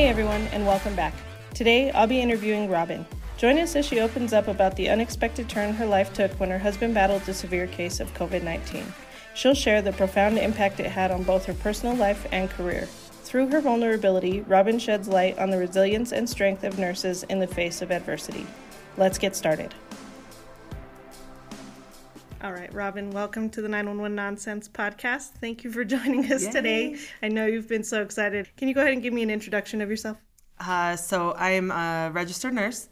Hey everyone, and welcome back. Today, I'll be interviewing Robyn. Join us as she opens up about the unexpected turn her life took when her husband battled a severe case of COVID 19. She'll share the profound impact it had on both her personal life and career. Through her vulnerability, Robyn sheds light on the resilience and strength of nurses in the face of adversity. Let's get started. All right, Robyn, welcome to the 911 Nonsense podcast. Thank you for joining us Yay. today. I know you've been so excited. Can you go ahead and give me an introduction of yourself? Uh, so I'm a registered nurse.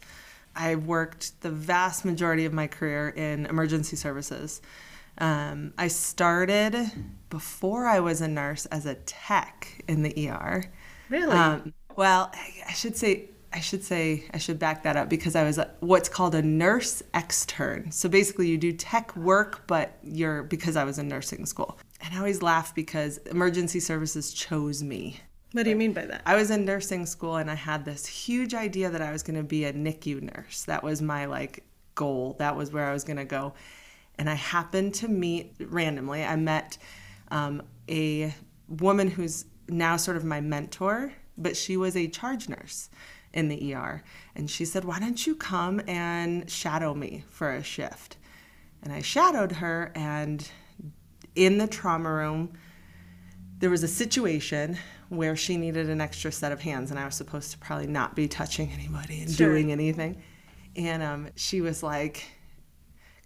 I worked the vast majority of my career in emergency services. Um, I started before I was a nurse as a tech in the ER. Really? Um, well, I should say I should say I should back that up because I was a, what's called a nurse extern. So basically, you do tech work, but you're because I was in nursing school. And I always laugh because emergency services chose me. what do you mean by that? I was in nursing school and I had this huge idea that I was going to be a NICU nurse. That was my like goal. That was where I was going to go. And I happened to meet randomly. I met um, a woman who's now sort of my mentor, but she was a charge nurse in the ER. And she said, Why don't you come and shadow me for a shift? And I shadowed her, and in the trauma room, there was a situation where she needed an extra set of hands, and I was supposed to probably not be touching anybody and Sure. doing anything. And um, she was like,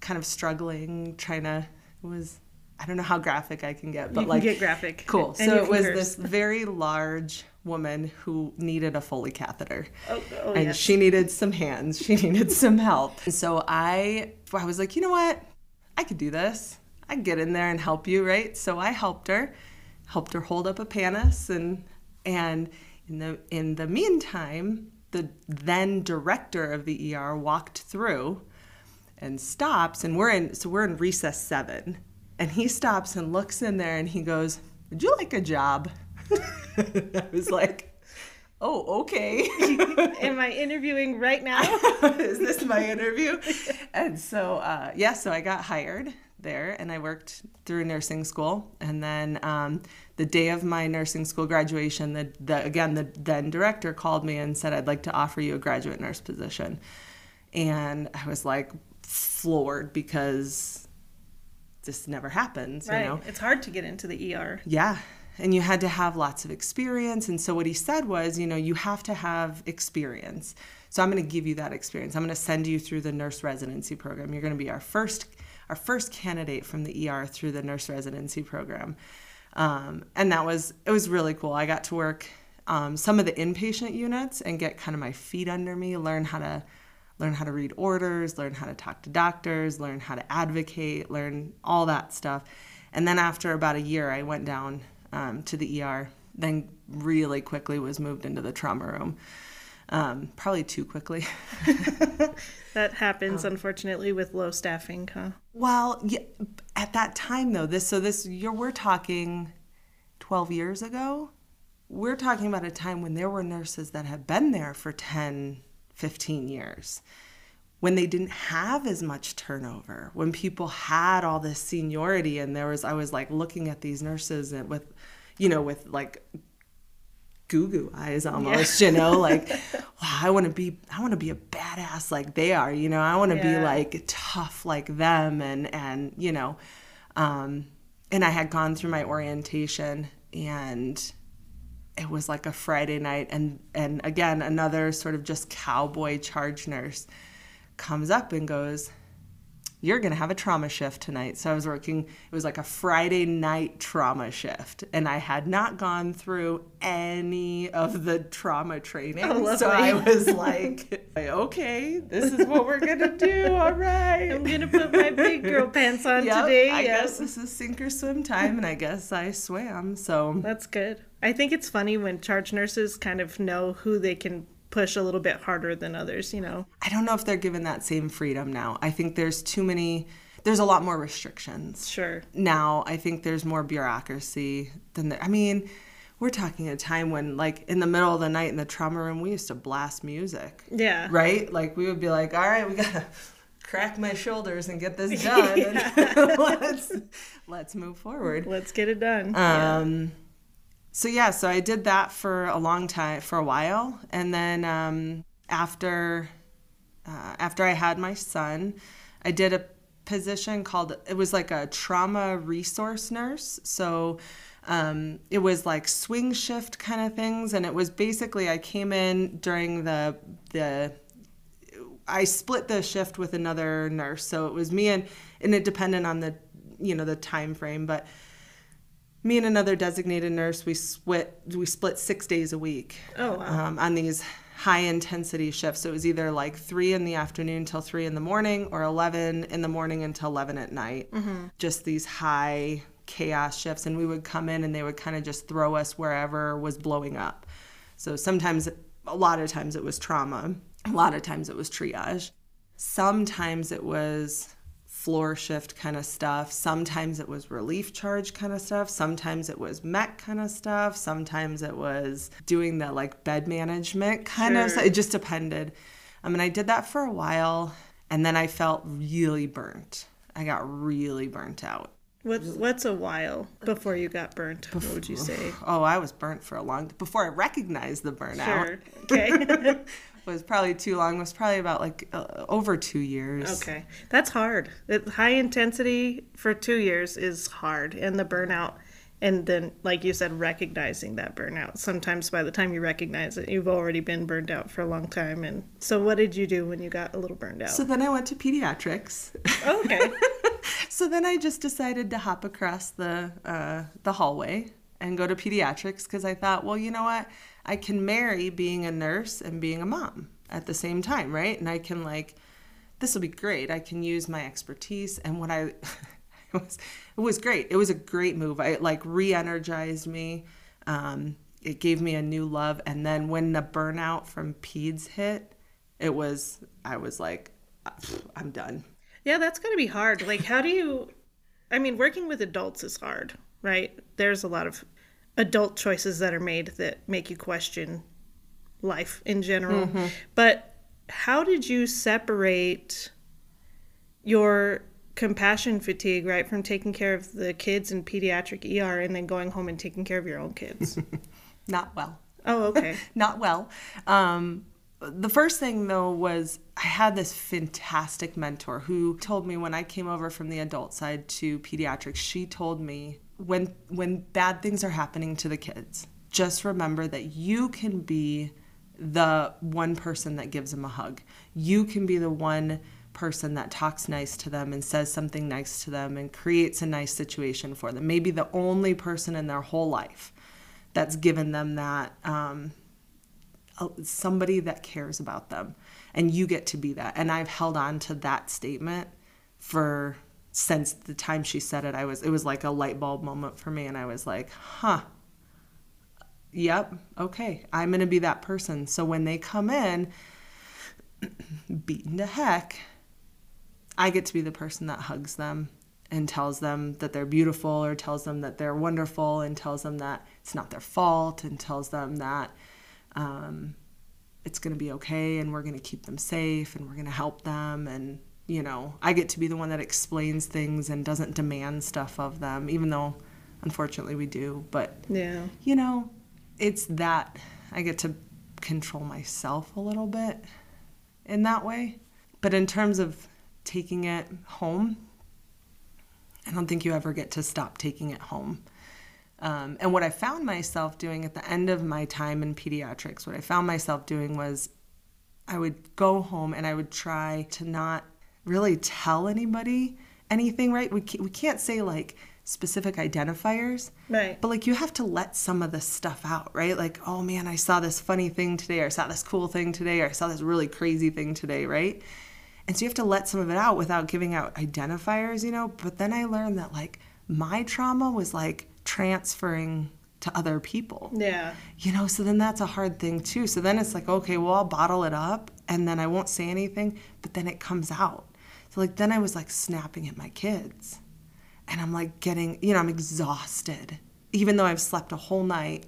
kind of struggling, trying to. Was I don't know how graphic I can get, but you like get graphic. cool. And so it was curse. this very large woman who needed a Foley catheter Oh, oh and yes. she needed some hands. She needed some help. And so I, I was like, you know what? I could do this. I could get in there and help you, right? So I helped her, helped her hold up a pannus, and and in the in the meantime, the then director of the ER walked through and stops, and we're in so we're in resus seven, and he stops and looks in there and he goes, "Would you like a job?" I was like. Oh, okay. Am I interviewing right now? is this my interview? And so, uh, yeah, so I got hired there and I worked through nursing school. And then um, the day of my nursing school graduation, the, the again, the then director called me and said, I'd like to offer you a graduate nurse position. And I was like floored because this never happens, right. you know? It's hard to get into the ER. Yeah. And you had to have lots of experience. And so what he said was, you know, you have to have experience. So I'm going to give you that experience. I'm going to send you through the nurse residency program. You're going to be our first our first candidate from the ER through the nurse residency program. Um, and that was it was really cool. I got to work um, some of the inpatient units and get kind of my feet under me, learn how to learn how to read orders, learn how to talk to doctors, learn how to advocate, learn all that stuff. And then after about a year, I went down um, to the ER. Then really quickly was moved into the trauma room. Um, probably too quickly. That happens, unfortunately, with low staffing, huh? well, yeah, at that time though, this so this you're we're talking 12 years ago. We're talking about a time when there were nurses that had been there for 10, 15 years. When they didn't have as much turnover, when people had all this seniority, and there was, I was like looking at these nurses and with, you know, with like goo goo eyes almost, you know, like, wow, I want to be, I want to be a badass like they are, you know, I want to Yeah. be like tough like them, and and you know, um, and I had gone through my orientation, and it was like a Friday night, and and again another sort of just cowboy charge nurse comes up and goes, you're going to have a trauma shift tonight. So I was working, it was like a Friday night trauma shift. And I had not gone through any of the trauma training. Oh, so. I was like, okay, this is what we're going to do. All right. I'm gonna put my big girl pants on Yep, today. I yeah. guess this is sink or swim time. And I guess I swam. So That's good. I think it's funny when charge nurses kind of know who they can push a little bit harder than others, you know. I don't know if they're given that same freedom now. I think there's too many, there's a lot more restrictions. Sure. now I think there's more bureaucracy than there. I mean, we're talking a time when, like, in the middle of the night in the trauma room, we used to blast music, Yeah. right? Like, we would be like, all right, we gotta crack my shoulders and get this done. let's let's move forward. Let's get it done. Um, yeah. So yeah, so I did that for a long time, for a while, and then um, after uh, after I had my son, I did a position called it was like a trauma resource nurse. So um, it was like swing shift kind of things, and it was basically I came in during the the I split the shift with another nurse, so it was me and and it depended on the you know the time frame, but me and another designated nurse we split we split six days a week. Oh, wow. um, on these high intensity shifts. So it was either like three in the afternoon till three in the morning or 11 in the morning until 11 at night. Just these high chaos shifts. And we would come in and they would kind of just throw us wherever was blowing up. So sometimes a lot of times it was trauma. A lot of times it was triage. Sometimes it was floor shift kind of stuff. Sometimes it was relief charge kind of stuff. Sometimes it was mech kind of stuff. Sometimes it was doing the like bed management kind of stuff. It just depended. I mean, I did that for a while and then I felt really burnt. I got really burnt out. What's what's a while before you got burnt? What would you say? Oh, I was burnt for a long before I recognized the burnout. Sure. Okay. was probably too long. It was probably about like uh, over 2 years. okay. That's hard. It, high intensity for two years is hard, and the burnout, and then like you said, recognizing that burnout. Sometimes by the time you recognize it, you've already been burned out for a long time. And so, what did you do when you got a little burned out? So then I went to pediatrics. Oh, okay. So then I just decided to hop across the uh, the hallway and go to pediatrics because I thought, well, you know what, I can marry being a nurse and being a mom at the same time, right? And I can like, this will be great. I can use my expertise and what I. It was, it was great. It was a great move. I it, like re-energized me. Um, it gave me a new love. And then when the burnout from peds hit, it was I was like, I'm done. Yeah, that's going to be hard. Like, how do you? I mean, working with adults is hard, right? There's a lot of adult choices that are made that make you question life in general. But how did you separate your compassion fatigue, right, from taking care of the kids in pediatric ER and then going home and taking care of your own kids? Not well. oh, okay. not well. Um, the first thing though was I had this fantastic mentor who told me when I came over from the adult side to pediatrics, she told me when when bad things are happening to the kids, just remember that you can be the one person that gives them a hug. You can be the one person that talks nice to them and says something nice to them and creates a nice situation for them. Maybe the only person in their whole life that's given them that um, somebody that cares about them and you get to be that and i've held on to that statement for since the time she said it i was it was like a light bulb moment for me and i was like huh. Yep okay i'm gonna be that person. So when they come in beaten to heck i get to be the person that hugs them and tells them that they're beautiful or tells them that they're wonderful and tells them that it's not their fault and tells them that um, it's going to be okay and we're going to keep them safe and we're going to help them and you know i get to be the one that explains things and doesn't demand stuff of them even though unfortunately we do. But Yeah. you know it's that i get to control myself a little bit in that way. But in terms of taking it home i don't think you ever get to stop taking it home. Um, and what I found myself doing at the end of my time in pediatrics, what I found myself doing was I would go home and I would try to not really tell anybody anything, right? We can't, we can't say like specific identifiers, Right. but like you have to let some of this stuff out, right? Like, oh man, I saw this funny thing today, or I saw this cool thing today, or I saw this really crazy thing today, right? And so you have to let some of it out without giving out identifiers, you know? But then I learned that like my trauma was like transferring to other people Yeah. you know so then that's a hard thing too so then it's like okay well i'll bottle it up and then i won't say anything but then it comes out so like then i was like snapping at my kids. And i'm like getting you know i'm exhausted. Even though i've slept a whole night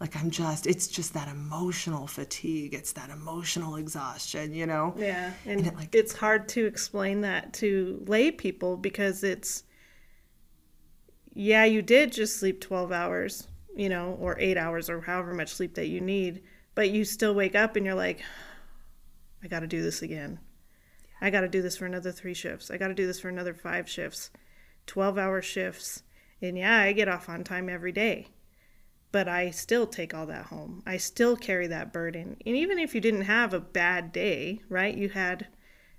like i'm just it's just that emotional fatigue. It's that emotional exhaustion you know? Yeah, and, And it, like- it's hard to explain that to lay people because it's yeah, you did just sleep 12 hours, you know, or eight hours or however much sleep that you need, but you still wake up and you're like, I got to do this again. I got to do this for another three shifts. I got to do this for another five shifts, 12 hour shifts. And yeah, I get off on time every day, but I still take all that home. I still carry that burden. And even if you didn't have a bad day, right? You had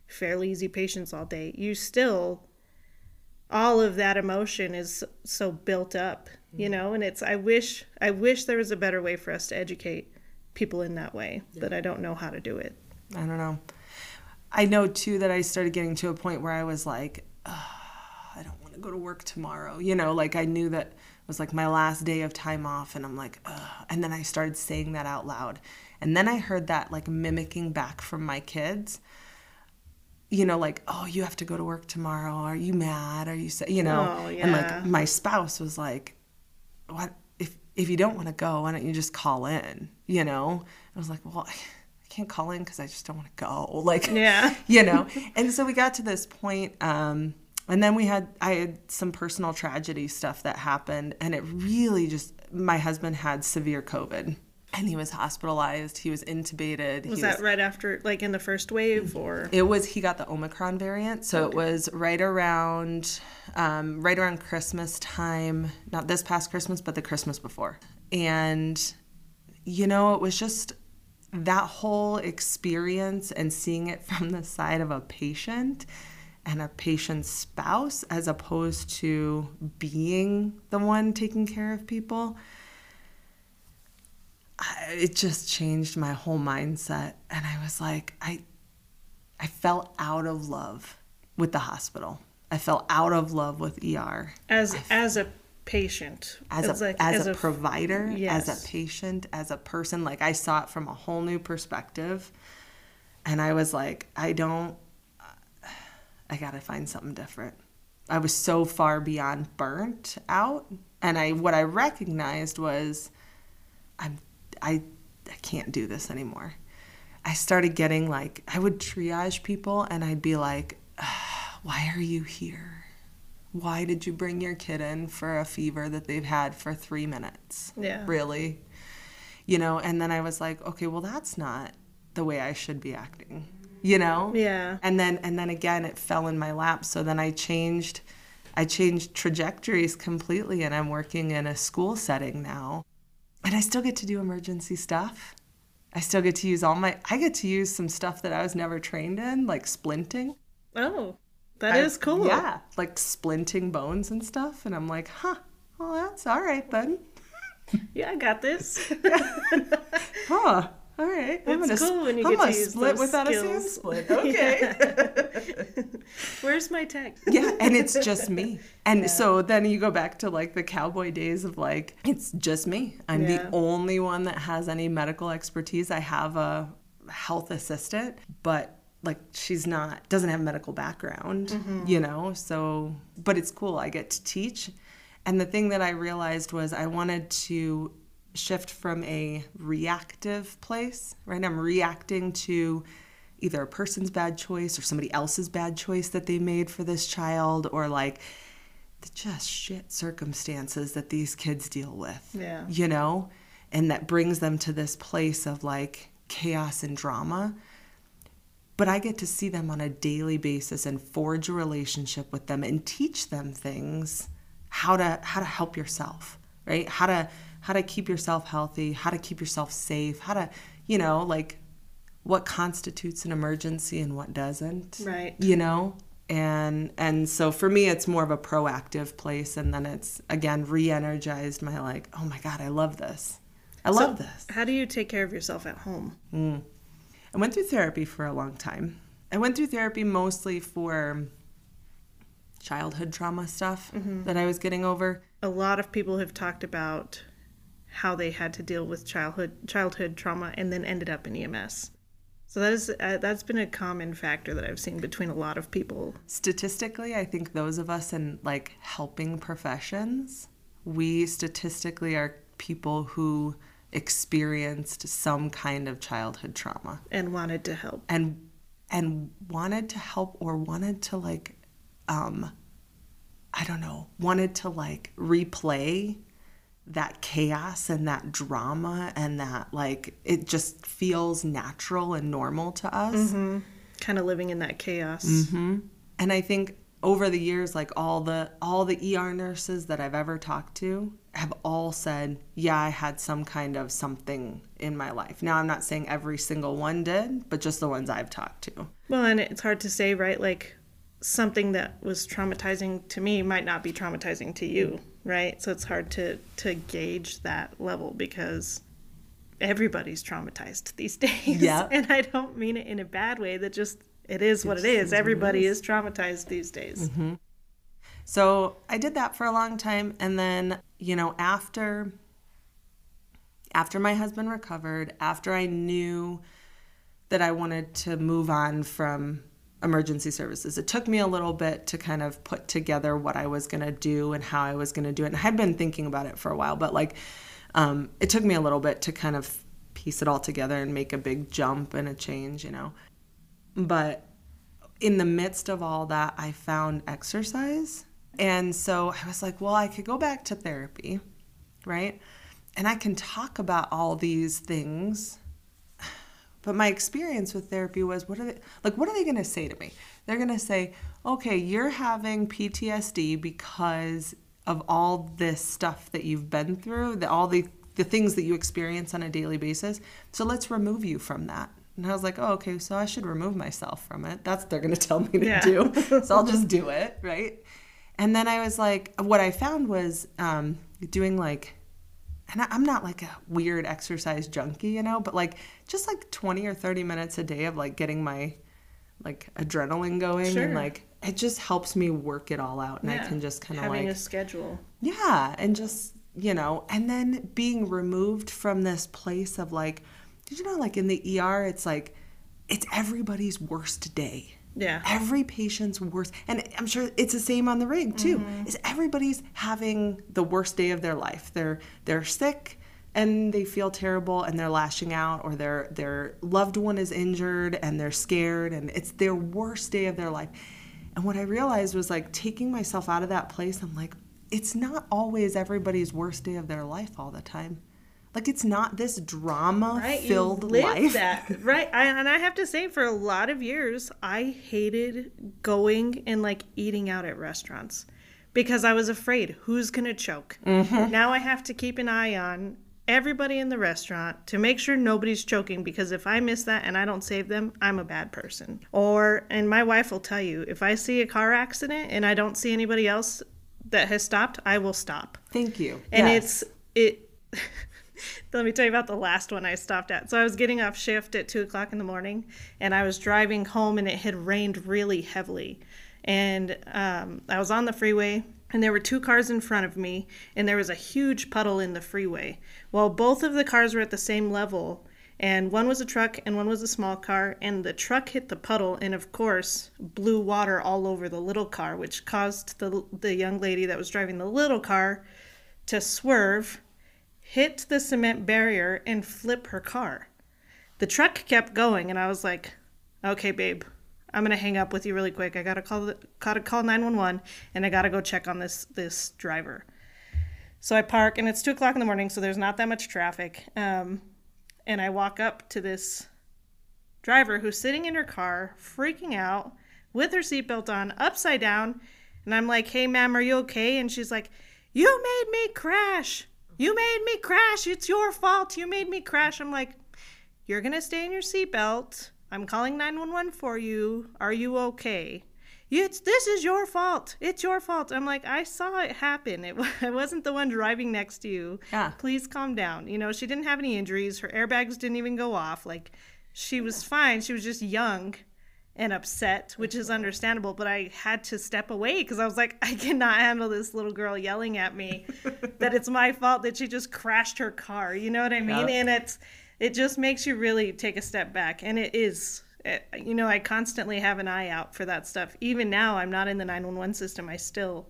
fairly easy patients all day, you still, all of that emotion is so built up, you mm-hmm. know? And it's, I wish, I wish there was a better way for us to educate people in that way, yeah. but I don't know how to do it. I don't know. I know too that I started getting to a point where I was like, I don't want to go to work tomorrow. You know, like I knew that was like my last day of time off, and I'm like, Ugh. and then I started saying that out loud, and then I heard that like mimicking back from my kids. You know, like, oh, you have to go to work tomorrow. Are you mad? Are you, you know? Oh, yeah. And like my spouse was like, what if if you don't want to go? Why don't you just call in? You know? I was like, well can't call in because I just don't want to go. Like, yeah, you know. and so we got to this point, um, and then we had I had some personal tragedy stuff that happened, and it really just my husband had severe COVID. And he was hospitalized. He was intubated. Was he that was, right after, like in the first wave, or it was? He got the Omicron variant, so okay. it was right around, um, right around Christmas time. Not this past Christmas, but the Christmas before. And you know, it was just that whole experience and seeing it from the side of a patient and a patient's spouse as opposed to being the one taking care of people it just changed my whole mindset. And i was like i i fell out of love with the hospital. I fell out of love with er as as a patient. As, a like, as, as, a, a provider yes. as a patient as a person like i saw it from a whole new perspective. And i was like i don't i gotta find something different. I was so far beyond burnt out. And i what i recognized was i'm i i can't do this anymore. I started getting like i would triage people and i'd be like why are you here why did you bring your kid in for a fever that they've had for three minutes? Yeah. Really? You know, and then I was like, okay, well, that's not the way I should be acting, you know? Yeah. And then, and then again, it fell in my lap. So then I changed, I changed trajectories completely and I'm working in a school setting now. And I still get to do emergency stuff. I still get to use all my, I get to use some stuff that I was never trained in, like splinting. Oh. That I, is cool. Yeah, like splinting bones and stuff. And I'm like, huh, well, that's all right then. yeah, I got this. huh. All right. I'm gonna, cool when you I'm get to use split without skills. a sand split. Okay. Where's my tech? yeah, and it's just me. And yeah. so then you go back to like the cowboy days of like, it's just me. I'm yeah. the only one that has any medical expertise. I have a health assistant, but like she's not doesn't have a medical background mm-hmm. you know so but it's cool i get to teach. And the thing that i realized was i wanted to shift from a reactive place right? I'm reacting to either a person's bad choice or somebody else's bad choice that they made for this child or like the just shit circumstances that these kids deal with yeah. you know? And that brings them to this place of like chaos and drama but I get to see them on a daily basis and forge a relationship with them and teach them things how to how to help yourself, right? How to how to keep yourself healthy, how to keep yourself safe, how to, you know, like what constitutes an emergency and what doesn't. Right. You know? And and so for me it's more of a proactive place and then it's again re-energized my like, oh my god, I love this. I love so this. How do you take care of yourself at home? Mm. I went through therapy for a long time. I went through therapy mostly for childhood trauma stuff mm-hmm. that I was getting over. A lot of people have talked about how they had to deal with childhood childhood trauma and then ended up in EMS. So that is uh, that's been a common factor that I've seen between a lot of people. Statistically, I think those of us in like helping professions, we statistically are people who experienced some kind of childhood trauma and wanted to help and and wanted to help or wanted to like um i don't know wanted to like replay that chaos and that drama and that like it just feels natural and normal to us. Mm-hmm. Kind of living in that chaos. Mm-hmm. And I think over the years like all the all the ER nurses that I've ever talked to have all said, "Yeah, I had some kind of something in my life." Now, I'm not saying every single one did, but just the ones I've talked to. Well, and it's hard to say, right? Like something that was traumatizing to me might not be traumatizing to you right? So it's hard to to gauge that level because everybody's traumatized these days. Yeah. and I don't mean it in a bad way. That just it is what it is. Everybody is traumatized these days. Mm-hmm. So I did that for a long time, and then you know after after my husband recovered, after I knew that I wanted to move on from emergency services. It took me a little bit to kind of put together what I was going to do and how I was going to do it. And I had been thinking about it for a while, but like um, it took me a little bit to kind of piece it all together and make a big jump and a change, you know. But in the midst of all that, I found exercise. And so I was like, well, I could go back to therapy, right? And I can talk about all these things but my experience with therapy was what are they like what are they going to say to me? They're going to say, "Okay, you're having PTSD because of all this stuff that you've been through, the, all the the things that you experience on a daily basis. So let's remove you from that." And I was like, "Oh, okay, so I should remove myself from it. That's what they're going to tell me to yeah. do. so I'll just do it, right?" And then I was like, what I found was um, doing like and I'm not like a weird exercise junkie, you know, but like just like 20 or 30 minutes a day of like getting my like adrenaline going sure. and like it just helps me work it all out and yeah. I can just kind of like having a schedule. Yeah, and just, you know, and then being removed from this place of like did you know like in the ER it's like it's everybody's worst day. Yeah. Every patient's worst, and I'm sure it's the same on the rig too. Mm-hmm. Is everybody's having the worst day of their life? They're they're sick and they feel terrible and they're lashing out or their their loved one is injured and they're scared and it's their worst day of their life. And what I realized was like taking myself out of that place, I'm like, it's not always everybody's worst day of their life all the time. Like it's not this drama right, filled life. That right, I, and I have to say, for a lot of years, I hated going and like eating out at restaurants because I was afraid who's gonna choke. Mm-hmm. Now I have to keep an eye on everybody in the restaurant to make sure nobody's choking because if I miss that and I don't save them, I'm a bad person. Or, and my wife will tell you, if I see a car accident and I don't see anybody else that has stopped, I will stop. Thank you. And yes. it's, it, let me tell you about the last one I stopped at. So I was getting off shift at two o'clock in the morning, and I was driving home, and it had rained really heavily. And um, I was on the freeway, and there were two cars in front of me, and there was a huge puddle in the freeway. Well, both of the cars were at the same level, and one was a truck and one was a small car, and the truck hit the puddle, and of course, blew water all over the little car, which caused the the young lady that was driving the little car to swerve hit the cement barrier, and flip her car. The truck kept going, and I was like, okay, babe, I'm gonna hang up with you really quick. I gotta call the, gotta call 911, and I gotta go check on this this driver. So I park, and it's two o'clock in the morning, so there's not that much traffic. Um, and I walk up to this driver who's sitting in her car, freaking out, with her seatbelt on, upside down. And I'm like, "Hey, ma'am, are you okay?" And she's like, "You made me crash." You made me crash. It's your fault. You made me crash. I'm like, You're going to stay in your seatbelt. I'm calling 911 for you. Are you okay? It's this is your fault. It's your fault. I'm like, I saw it happen. It, I wasn't the one driving next to you. Yeah. Please calm down. You know, she didn't have any injuries. Her airbags didn't even go off. Like, she was fine. She was just young and upset, which is understandable. But I had to step away because I was like, I cannot handle this little girl yelling at me that it's my fault that she just crashed her car. You know what I mean? Yep. And it's it just makes you really take a step back, and it is. It, you know, I constantly have an eye out for that stuff. Even now, I'm not in the 911 system. I still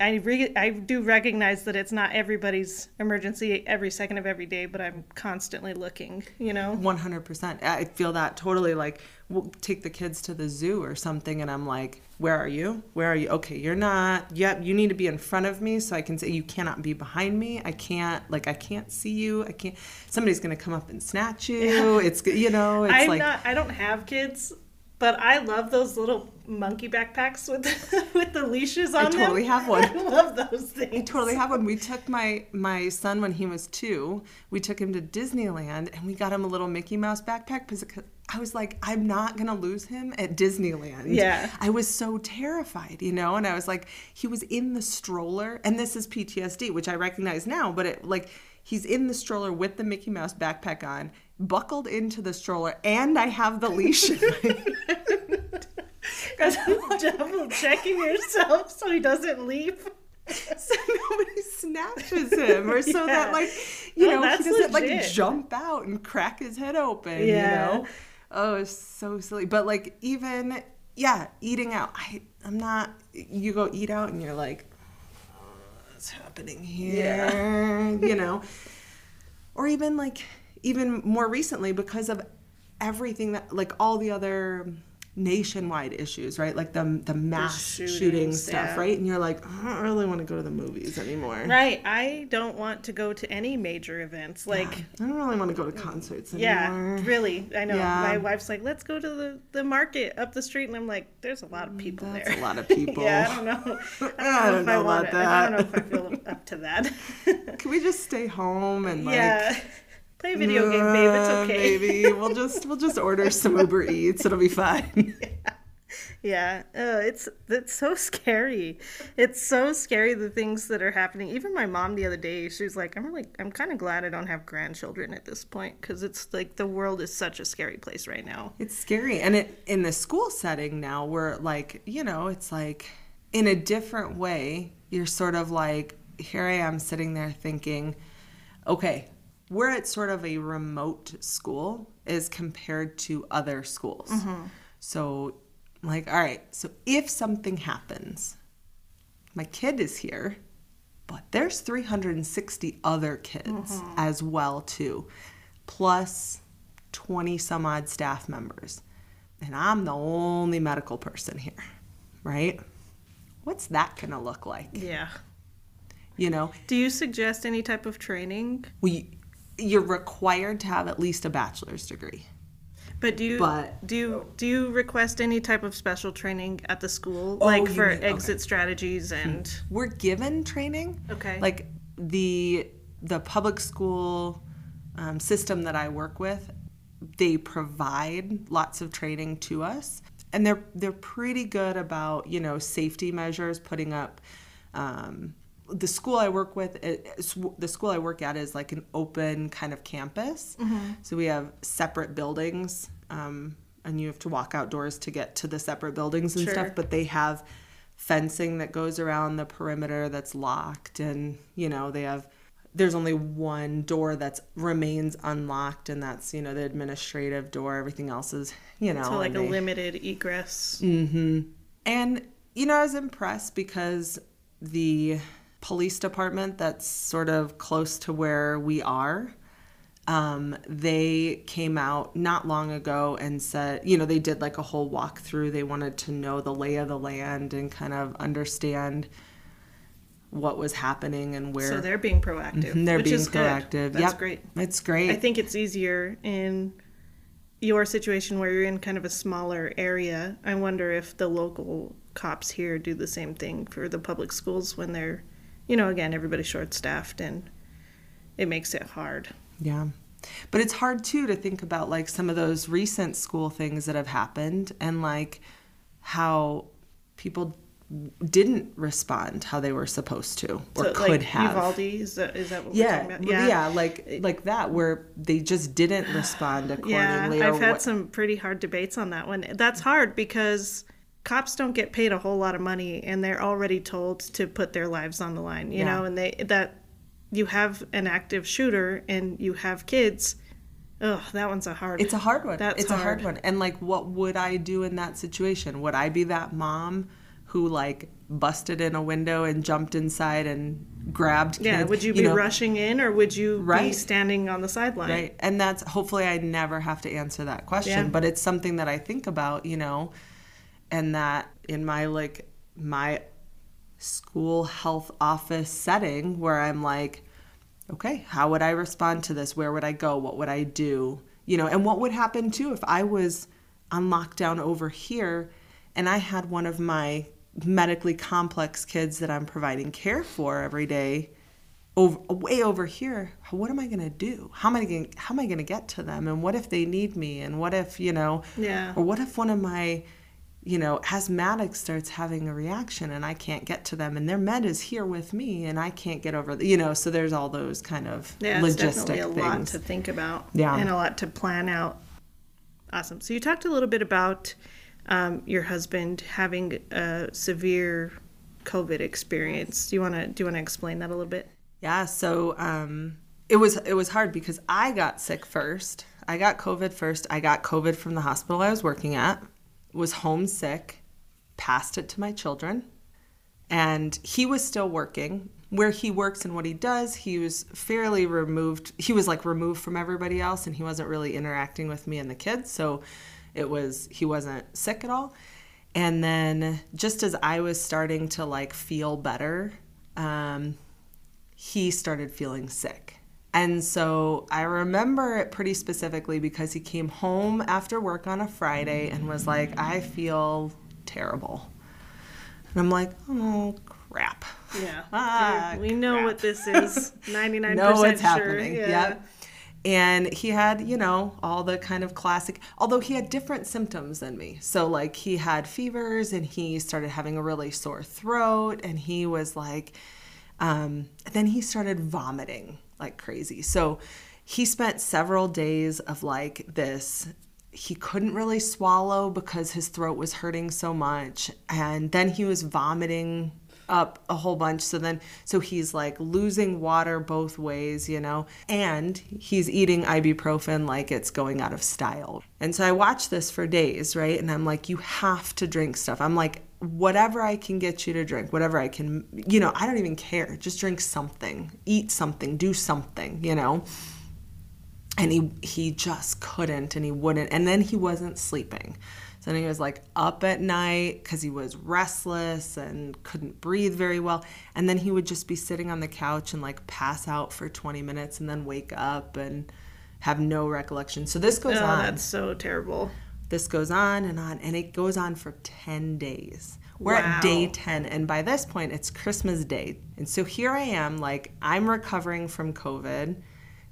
I re- I do recognize that it's not everybody's emergency every second of every day, but I'm constantly looking, you know. 100%. I feel that totally like we'll take the kids to the zoo or something and I'm like, "Where are you? Where are you? Okay, you're not. Yep, you need to be in front of me so I can say you cannot be behind me. I can't like I can't see you. I can't somebody's going to come up and snatch you. It's you know, it's I'm like not I don't have kids, but I love those little monkey backpacks with with the leashes on I totally them. have one. I love those things. I totally have one. We took my my son when he was two. We took him to Disneyland, and we got him a little Mickey Mouse backpack because I was like, I'm not gonna lose him at Disneyland. Yeah. I was so terrified, you know. And I was like, he was in the stroller, and this is PTSD, which I recognize now. But it like he's in the stroller with the Mickey Mouse backpack on, buckled into the stroller, and I have the leash. Guys, double checking yourself so he doesn't leap. so nobody snatches him or so Yeah. that like you Oh, know he doesn't like jump out and crack his head open Yeah. you know oh it's so silly but like even yeah eating out i i'm not you go eat out and you're like oh, what's happening here Yeah. you know or even like even more recently because of everything that like all the other nationwide issues right like the the mass shootings, shooting stuff yeah. right and you're like i don't really want to go to the movies anymore Right. I don't want to go to any major events. Like, i don't really want to go to concerts yeah, really. I know. Yeah. My wife's like, let's go to the, the market up the street. And I'm like, there's a lot of people that's there. a lot of people yeah, I don't know. I don't know if know want about it. I don't know if I feel up to that. can we just stay home and like yeah. Play a video game, babe. It's uh, okay. maybe we'll just we'll just order some uber eats it'll be fine Yeah, uh, it's it's so scary. It's so scary the things that are happening. Even my mom the other day, she was like, "I'm really, I'm kind of glad I don't have grandchildren at this point because it's like the world is such a scary place right now." It's scary. And it in the school setting now we're like, you know, it's like in a different way, you're sort of like here I am sitting there thinking, okay, we're at sort of a remote school as compared to other schools. Mm-hmm. So like, all right, so if something happens, my kid is here, but there's 360 other kids mm-hmm. as well too, plus 20 some odd staff members. And I'm the only medical person here, right? What's that going to look like? Yeah. You know, Do you suggest any type of training? we you're required to have at least a bachelor's degree. But do you But- do you do you request any type of special training at the school, Oh, like for mean- okay. exit strategies and? We're given training. Okay. Like the the public school um, system that I work with, they provide lots of training to us, and they're they're pretty good about you know safety measures, putting up. Um, the school I work with, it, the school I work at is like an open kind of campus. So we have separate buildings, um, and you have to walk outdoors to get to the separate buildings and Sure. stuff. But they have fencing that goes around the perimeter that's locked, and you know they have. There's only one door that remains unlocked, and that's you know the administrative door. Everything else is you know So like a they- limited egress. Mm-hmm. And, you know, I was impressed because the police department that's sort of close to where we are, um, they came out not long ago and said, you know, they did like a whole walkthrough. They wanted to know the lay of the land and kind of understand what was happening and where So they're being proactive. Mhm, they're which being is good. proactive. That's Yep. great. It's great. I think it's easier in your situation where you're in kind of a smaller area. I wonder if the local cops here do the same thing for the public schools when they're, you know, again, everybody's short staffed and it makes it hard. Yeah. But it's hard too to think about like some of those recent school things that have happened and like how people didn't respond how they were supposed to or so, could like, have. Uvalde, is that, uh, is that what we're yeah, talking about? yeah, yeah, like like that where they just didn't respond Yeah, accordingly. or I've had what- some pretty hard debates on that one. That's hard because cops don't get paid a whole lot of money and they're already told to put their lives on the line, you Yeah. know, and they that you have an active shooter and you have kids. Ugh, that one's a hard. It's a hard one. That's it's a hard hard. one. And like, what would I do in that situation? Would I be that mom who like busted in a window and jumped inside and grabbed kids. Yeah, would you be know, rushing in or would you be standing on the sideline? Right. And that's hopefully I never have to answer that question, Yeah. but it's something that I think about, you know, and that in my like my school health office setting where I'm like, okay, how would I respond to this? Where would I go? What would I do? You know, and what would happen too if I was on lockdown over here and I had one of my medically complex kids that I'm providing care for every day over way over here what am i going to do how am i going how am i going to get to them and what if they need me and what if you know Yeah. or what if one of my you know asthmatic starts having a reaction and i can't get to them and their med is here with me and i can't get over the, you know so there's all those kind of Yeah, logistic definitely a lot to think about. Yeah. And a lot to plan out. Awesome. So you talked a little bit about um, your husband having a severe COVID experience. Do you want to do you want to explain that a little bit? Yeah, so um, it was it was hard because I got sick first. I got COVID first. I got COVID from the hospital I was working at. Was homesick, passed it to my children, and he was still working. Where he works and what he does, he was fairly removed. He was like removed from everybody else, and he wasn't really interacting with me and the kids. So it was he wasn't sick at all. And then just as I was starting to like feel better, um, he started feeling sick. And so I remember it pretty specifically because he came home after work on a Friday and was like, I feel terrible. And I'm like, oh, crap. Yeah. Ah, we know crap. what this is. 99% know what's sure. happening. Yeah. Yep. And he had, you know, all the kind of classic, although he had different symptoms than me. So, like, he had fevers and he started having a really sore throat and he was like, um, then he started vomiting like crazy. So, he spent several days of like this. He couldn't really swallow because his throat was hurting so much. And then he was vomiting up a whole bunch. So then, so he's like losing water both ways, you know, and he's eating ibuprofen like it's going out of style. And so I watched this for days, right? And I'm like, you have to drink stuff. I'm like, whatever I can get you to drink, whatever I can, you know, I don't even care. Just drink something, eat something, do something, you know? And he he just couldn't and he wouldn't. And then he wasn't sleeping. So then he was like up at night because he was restless and couldn't breathe very well. And then he would just be sitting on the couch and like pass out for 20 minutes and then wake up and have no recollection. So this goes Oh, on. that's so terrible. This goes on and on and it goes on for 10 days. We're Wow. at day 10 and by this point it's christmas day. And so here i am like i'm recovering from covid.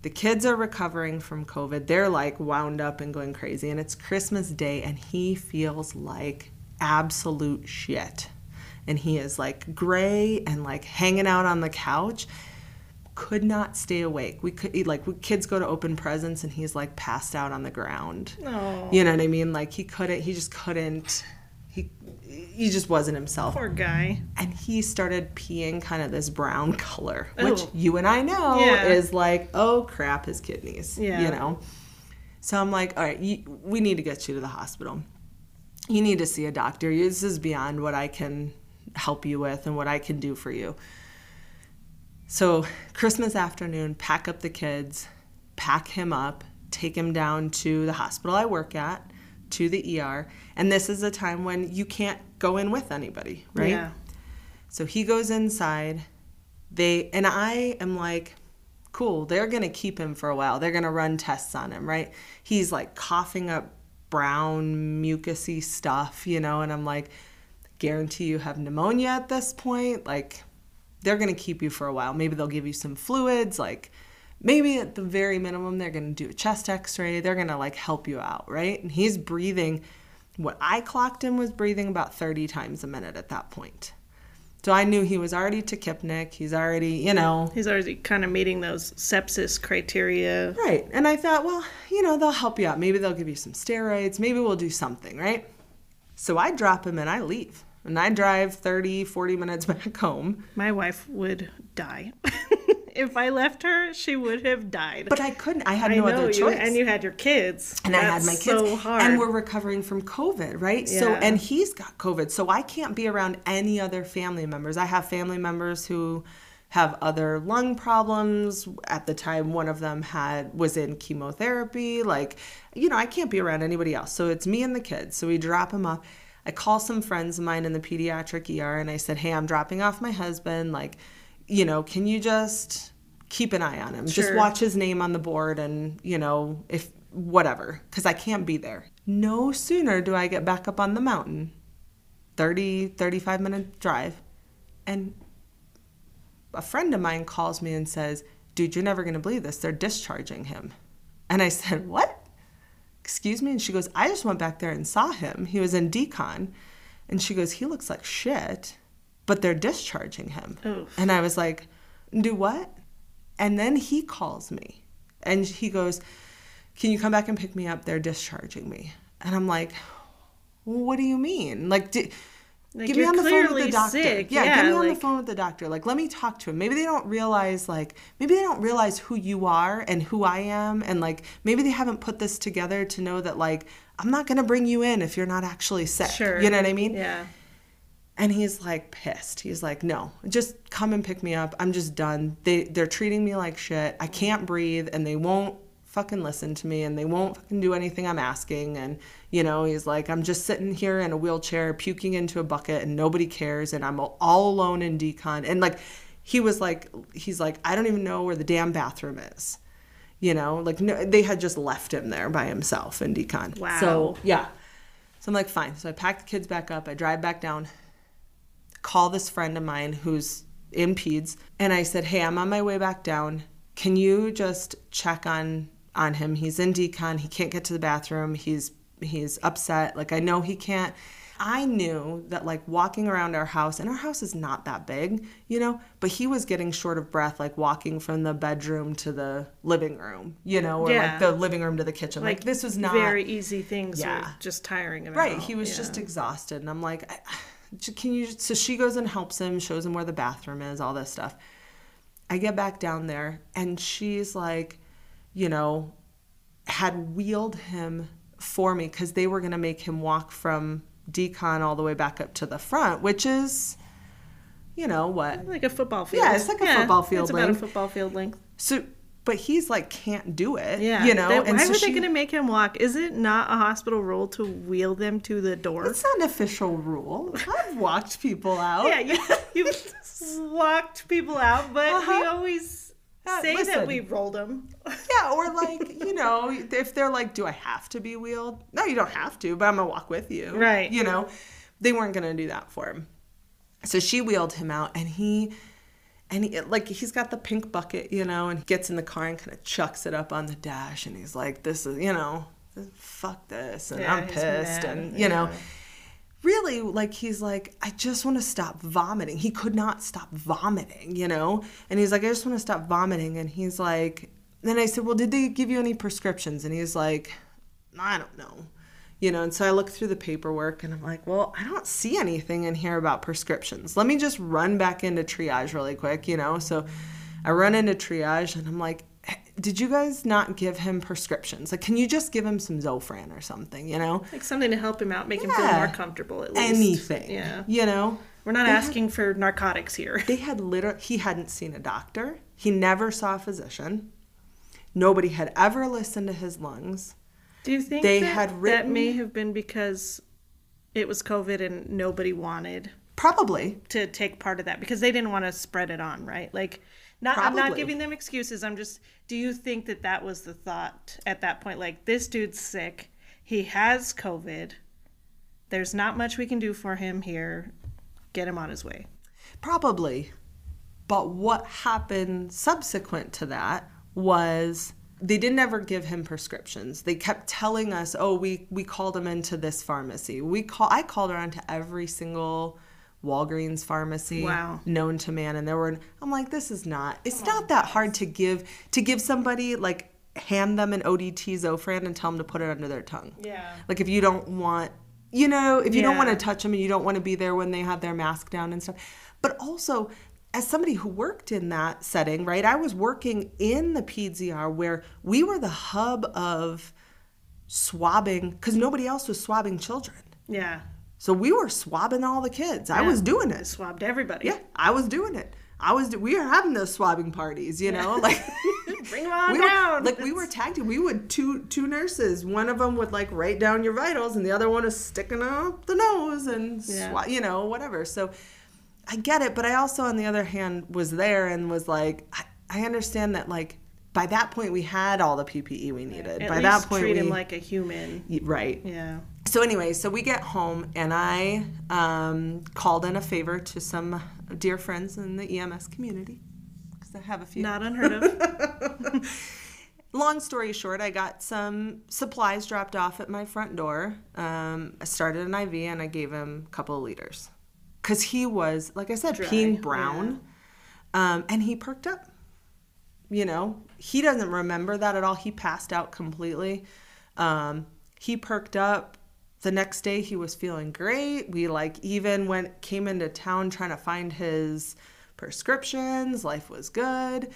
The kids are recovering from covid. They're like wound up and going crazy and it's christmas day and he feels like absolute shit. And he is like gray and like hanging out on the couch could not stay awake. We could like we, kids go to open presents and he's like passed out on the ground. Oh. You know what I mean? Like he couldn't. He just couldn't. He he just wasn't himself. Poor guy. And he started peeing kind of this brown color, which Oh. you and I know Yeah. is like, oh crap, his kidneys. Yeah. You know. So I'm like, all right, you, we need to get you to the hospital. You need to see a doctor. This is beyond what I can help you with and what I can do for you. So, Christmas afternoon, pack up the kids, pack him up, take him down to the hospital I work at, to the ER. And this is a time when you can't go in with anybody, right? Yeah. So he goes inside. They and I am like, cool, they're gonna keep him for a while. They're gonna run tests on him, right? He's like coughing up brown mucusy stuff, you know, and I'm like, guarantee you have pneumonia at this point. Like, they're gonna keep you for a while. Maybe they'll give you some fluids, like maybe at the very minimum they're gonna do a chest x-ray. They're gonna like help you out, right? And he's breathing what I clocked him was breathing about 30 times a minute at that point. So I knew he was already tachypneic. He's already, you know, He's already kind of meeting those sepsis criteria. right. And I thought, well, you know, they'll help you out. Maybe they'll give you some steroids. Maybe we'll do something, right? So I drop him and I leave. And I drive 30, 40 minutes back home. My wife would die if I left her, she would have died. But I couldn't. I had I no know other you, choice. and you had your kids, and I had my kids, So hard. and we're recovering from COVID, right? Yeah. So, and he's got COVID, so I can't be around any other family members. I have family members who have other lung problems. At the time, one of them had was in chemotherapy. Like, you know, I can't be around anybody else. So it's me and the kids. So we drop him off. I call some friends of mine in the pediatric ER, and I said, "Hey, I'm dropping off my husband. Like, you know, can you just keep an eye on him? Just watch his name on the board and, you know, if whatever, because I can't be there. No sooner do I get back up on the mountain, 30, 35 minute drive, and a friend of mine calls me and says, Dude, you're never going to believe this. They're discharging him. And I said, What? Excuse me? And she goes, I just went back there and saw him. He was in decon. And she goes, He looks like shit, but they're discharging him. Oof. And I was like, Do what? And then he calls me and he goes, Can you come back and pick me up? They're discharging me. And I'm like, What do you mean? Like, di- Like, get me on the phone with the doctor. sick. Yeah, Yeah, get me on like- the phone with the doctor. Like, let me talk to him. Maybe they don't realize, like, maybe they don't realize who you are and who I am. And, like, maybe they haven't put this together to know that, like, I'm not going to bring you in if you're not actually sick. Sure. You know what I mean? Yeah. And he's like pissed. He's like, "No, just come and pick me up. I'm just done. They they're treating me like shit. I can't breathe and they won't fucking listen to me and they won't fucking do anything I'm asking and you know, he's like, "I'm just sitting here in a wheelchair puking into a bucket and nobody cares and I'm all alone in decon." And like he was like he's like, "I don't even know where the damn bathroom is." You know, like no, they had just left him there by himself in decon. Wow. So, yeah. So I'm like, fine. So I pack the kids back up. I drive back down, call this friend of mine who's in peds, and I said, hey, I'm on my way back down. Can you just check on on him? He's in decon. He can't get to the bathroom. He's he's upset. Like I know he can't. I knew that like walking around our house, and our house is not that big, you know, but he was getting short of breath, like walking from the bedroom to the living room, you know, or Yeah. like the living room to the kitchen. Like, this was not very easy things. Yeah. Yeah. Just tiring him Right. out. He was Yeah. just exhausted. And I'm like, can you? So she goes and helps him, shows him where the bathroom is, all this stuff. I get back down there and she's like, you know, had wheeled him for me because they were going to make him walk from decon all the way back up to the front, which is, you know, what? like a football field. Yeah, it's like a football field It's about a length. football field length. So, but he's like, can't do it. Yeah. You know, They- and why so were they going to make him walk? Is it not a hospital rule to wheel them to the door? It's not an official rule. I've walked people out. yeah, you you walked people out, but we Uh-huh. always Uh, say listen. that we rolled them. Yeah, or like, you know, if they're like, do I have to be wheeled? No, you don't have to, but I'm going to walk with you. Right. You know, they weren't going to do that for him. So she wheeled him out and he, and he, like, he's got the pink bucket, you know, and he gets in the car and kind of chucks it up on the dash and he's like, this is, you know, fuck this. And Yeah, I'm pissed. And, you know, Yeah. Really like he's like i just want to stop vomiting. He could not stop vomiting you know? And he's like i just want to stop vomiting. And he's like then i said well did they give you any prescriptions? And he's like i don't know. You know and so i look through the paperwork and i'm like well i don't see anything in here about prescriptions. Let me just run back into triage really quick you know? So i run into triage and i'm like did you guys not give him prescriptions like can you just give him some zofran or something you know Like something to help him out, make him feel more comfortable at least. anything. Yeah. You know? We're not They had- asking for narcotics here. They had literally, he hadn't seen a doctor. He never saw a physician. Nobody had ever listened to his lungs. Do you think They that, had that may have been because it was COVID and nobody wanted Probably. to take part of that because they didn't want to spread it on, right? Like, not I'm not giving them excuses. I'm just. Do you think that that was the thought at that point? Like, this dude's sick. He has COVID. There's not much we can do for him here. Get him on his way. Probably. But what happened subsequent to that was they didn't ever give him prescriptions. They kept telling us, "Oh, we we called him into this pharmacy. We call I called around to every single Walgreens pharmacy Wow. known to man and there were I'm like this is not it's not that hard to give to give somebody like hand them an ODT Zofran and tell them to put it under their tongue. Yeah. Like if you don't want, you know, if you don't want to touch them and you don't want to be there when they have their mask down and stuff. But also, as somebody who worked in that setting, right? I was working in the PEDS where we were the hub of swabbing because nobody else was swabbing children. Yeah. So we were swabbing all the kids. I was doing it. Swabbed everybody. Yeah, I was doing it. I was. We were having those swabbing parties, you know, like Bring them on we down. Were, like we were tagged. We would two two nurses. One of them would like write down your vitals, and the other one is sticking up the nose and Yeah. swa- you know whatever. So I get it, but I also on the other hand was there and was like, I, I understand that like by that point we had all the PPE we needed. At by that point treat we him like a human. Right. Yeah. So anyway, so we get home and I um, called in a favor to some dear friends in the EMS community because I have a few. Not unheard of. Long story short, I got some supplies dropped off at my front door. Um, I started an IV and I gave him a couple of liters because he was, like I said, Dry, peeing brown, um, and he perked up. You know, he doesn't remember that at all. He passed out completely. Um, he perked up. The next day, he was feeling great. We like even went came into town trying to find his prescriptions. Life was good.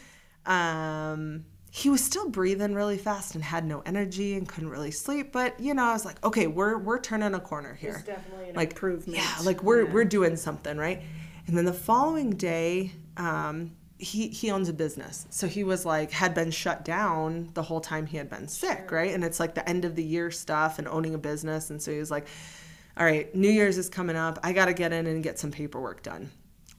Um, he was still breathing really fast and had no energy and couldn't really sleep. But you know, I was like, okay, we're we're turning a corner here. It's definitely an like improvement. Yeah, like we're Yeah. we're doing something right. And then the following day, um, he he owns a business, so he was like had been shut down the whole time he had been sick, right? And it's like the end of the year stuff and owning a business, and so he was like, all right, New Year's is coming up. I got to get in and get some paperwork done.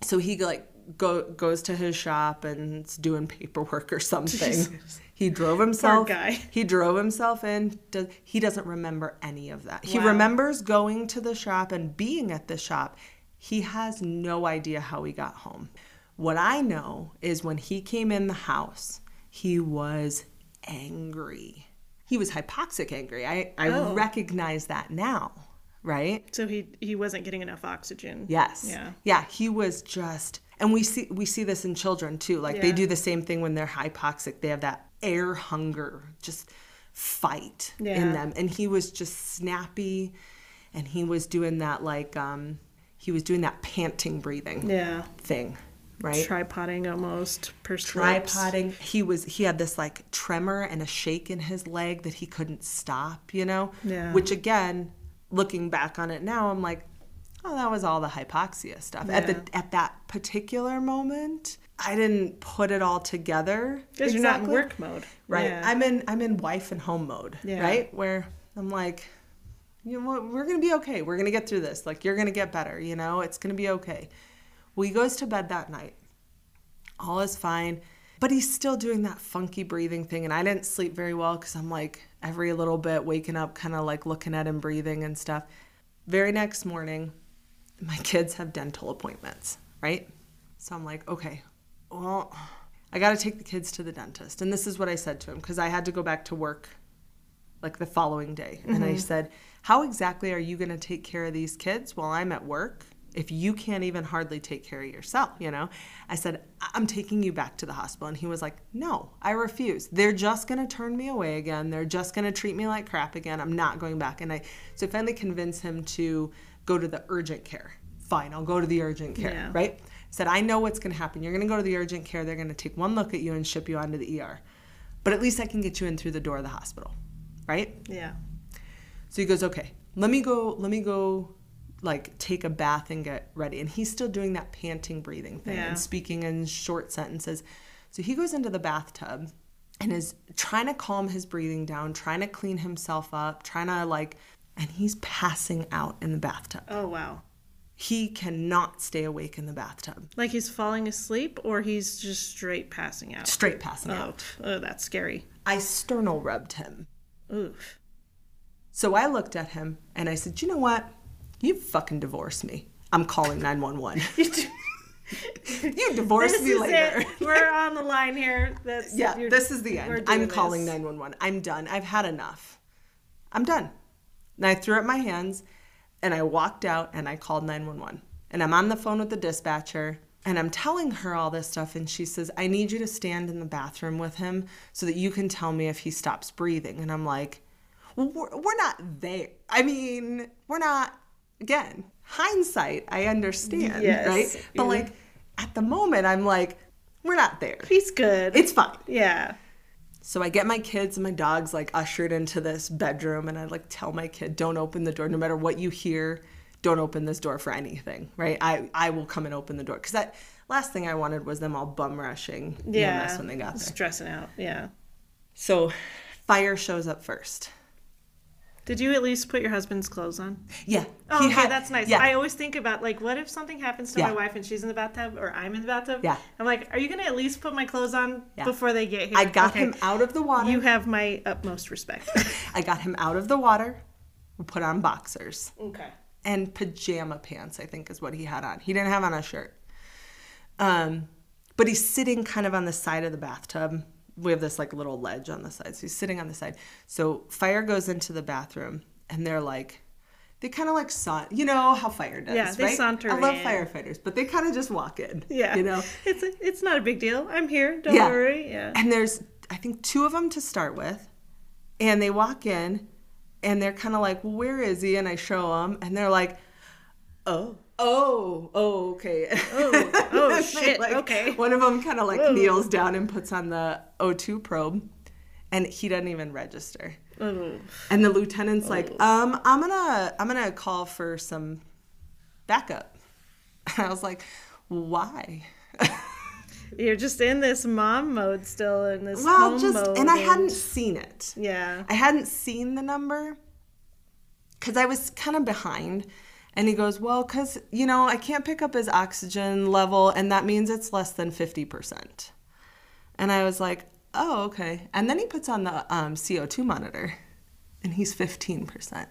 So he like go goes to his shop and is doing paperwork or something. Jesus. He drove himself. guy. He drove himself in. Does he doesn't remember any of that. He remembers going to the shop and being at the shop. He has no idea how he got home. What I know is when he came in the house, he was angry. He was hypoxic angry. I, I Oh. recognize that now, right? So he he wasn't getting enough oxygen. Yes. Yeah. Yeah, he was just and we see we see this in children too. Like they do the same thing when they're hypoxic. They have that air hunger, just fight Yeah. in them. And he was just snappy and he was doing that like um he was doing that panting breathing Yeah. thing, right? Tripoding almost. pursed lips. tripoding. He was he had this like tremor and a shake in his leg that he couldn't stop, you know? Yeah. Which again, looking back on it now, I'm like, oh, that was all the hypoxia stuff. At Yeah. the at that particular moment, I didn't put it all together. Because you're not in exactly. work mode. Right. Yeah. I'm in I'm in wife and home mode. Yeah. Right? Where I'm like, you know what, we're gonna be okay. We're gonna get through this. Like you're gonna get better, you know, it's gonna be okay. Well, he goes to bed that night. All is fine. But he's still doing that funky breathing thing. And I didn't sleep very well because I'm like every little bit waking up, kind of like looking at him breathing and stuff. Very next morning, my kids have dental appointments, right? So I'm like, okay, well, I got to take the kids to the dentist. And this is what I said to him because I had to go back to work like the following day. And I mm-hmm. said, How exactly are you going to take care of these kids while I'm at work if you can't even hardly take care of yourself? You know, I said, "I- I'm taking you back to the hospital. And he was like, No, I refuse. They're just going to turn me away again. They're just going to treat me like crap again. I'm not going back. And I, so I finally convinced him to go to the urgent care. Fine, I'll go to the urgent care, Yeah. right? said, I know what's going to happen. You're going to go to the urgent care. They're going to take one look at you and ship you onto the ER. But at least I can get you in through the door of the hospital, right? Yeah. So he goes, okay, let me go, let me go like take a bath and get ready. And he's still doing that panting breathing thing Yeah. and speaking in short sentences. So he goes into the bathtub and is trying to calm his breathing down, trying to clean himself up, trying to like, and he's passing out in the bathtub. Oh wow. He cannot stay awake in the bathtub. Like he's falling asleep or he's just straight passing out. Straight passing Oh, out. oh that's scary. I sternal rubbed him. Oof. So I looked at him and I said, You know what? You fucking divorce me. I'm calling 911. you divorce me later. it. We're on the line here. That's Yeah, this is the end. I'm calling 911. I'm done. I've had enough. I'm done. And I threw up my hands and I walked out and I called 911. And I'm on the phone with the dispatcher and I'm telling her all this stuff. And she says, I need you to stand in the bathroom with him so that you can tell me if he stops breathing. And I'm like, well, we're, we're not there. I mean, we're not, again, hindsight, I understand, Yes. right? But Yeah. like, at the moment, I'm like, we're not there. He's good. It's fine. yeah. So I get my kids and my dogs like ushered into this bedroom and I like tell my kid, don't open the door no matter what you hear. Don't open this door for anything, right? I, I will come and open the door. Because that last thing I wanted was them all bum rushing Yeah. EMS when they got there. Stressing out. Yeah. So fire shows up first. Did you at least put your husband's clothes on? Yeah. Oh, he okay, had- that's nice. Yeah. I always think about like, what if something happens to Yeah. my wife and she's in the bathtub or I'm in the bathtub? Yeah. I'm like, are you gonna at least put my clothes on Yeah. before they get here? I got Okay. him out of the water. You have my utmost respect. I got him out of the water. We put on boxers okay. and pajama pants, I think is what he had on. He didn't have on a shirt. Um, but he's sitting kind of on the side of the bathtub. We have this like little ledge on the side. So he's sitting on the side. So fire goes into the bathroom and they're like, they kind of like saw, you know how fire does, Yeah, they right? saunter I love in. firefighters, but they kind of just walk in. Yeah. You know? it's a, it's not a big deal. I'm here. Don't Yeah. worry. Yeah. And there's, I think, two of them to start with. And they walk in and they're kind of like, well, where is he? And I show them and they're like, oh, oh, oh, okay. Oh, oh, shit, okay. One of them kind of like Whoa. kneels down and puts on the O2 probe and he doesn't even register. Oh. And the lieutenant's like, um, I'm gonna, I'm gonna call for some backup. And I was like, why? You're just in this mom mode still in this Well, just, mode. and I hadn't seen it. Yeah. I hadn't seen the number because I was kind of behind. And he goes, Well, because, you know, I can't pick up his oxygen level, and that means it's less than 50%. And I was like, Oh, okay. And then he puts on the um, CO2 monitor, and he's 15%.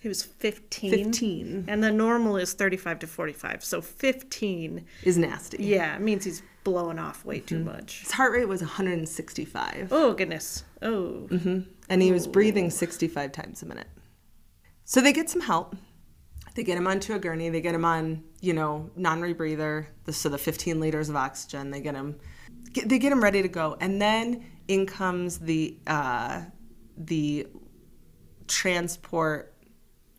He was 15. 15 And the normal is 35 to 45. So 15, is nasty. yeah, it means he's blowing off way too Mm-hmm. much. His heart rate was 165. Oh, goodness. Oh. Mm-hmm. and he was breathing 65 times a minute. So they get some help. They get him onto a gurney. They get him on, you know, non-rebreather. The, so the 15 liters of oxygen. They get him, get, they get him ready to go, and then in comes the uh, the transport.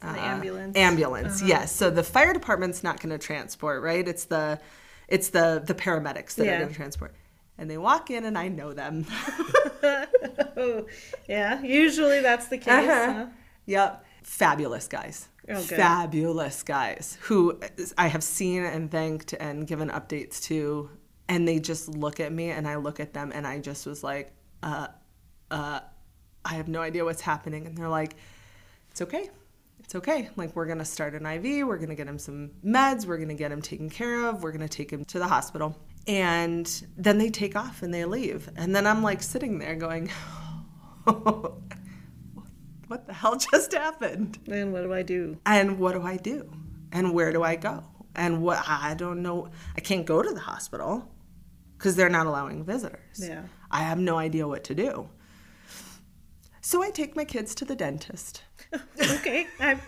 The uh, ambulance. Ambulance, yes. So the fire department's not going to transport, right? It's the it's the the paramedics that are going to transport. And they walk in, and I know them. oh. Yeah, usually that's the case. Uh-huh. Huh? Yep. Fabulous guys. Oh. Fabulous guys who I have seen and thanked and given updates to. And they just look at me and I look at them and I just was like, uh, uh, I have no idea what's happening. And they're like, it's okay. It's okay. Like, we're going to start an IV. We're going to get him some meds. We're going to get him taken care of. We're going to take him to the hospital. And then they take off and they leave. And then I'm like sitting there going, what the hell just happened? And what do I do? And what do I do? And where do I go? And what I don't know. I can't go to the hospital because they're not allowing visitors. Yeah. I have no idea what to do. So I take my kids to the dentist. Okay. I,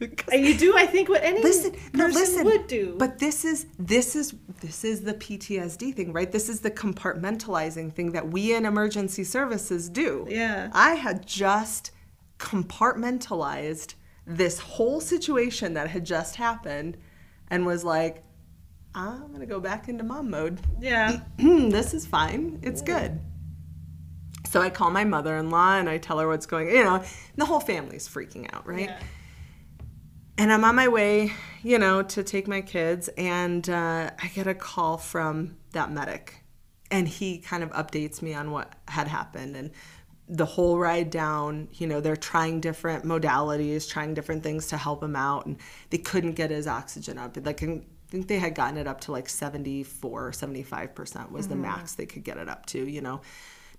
you do, I think, what any listen, no, person listen. would do. But this is this is this is the PTSD thing, right? This is the compartmentalizing thing that we in emergency services do. Yeah. I had just compartmentalized this whole situation that had just happened and was like, I'm gonna go back into mom mode. yeah. this is fine. It's good. So I call my mother-in-law and I tell her what's going. You know, the whole family's freaking out, right? Yeah. And I'm on my way, you know, to take my kids, and uh, I get a call from that medic, and he kind of updates me on what had happened and the whole ride down. You know, they're trying different modalities, trying different things to help him out, and they couldn't get his oxygen up. Like, I think they had gotten it up to like 74 or 75 percent was the max they could get it up to. You know.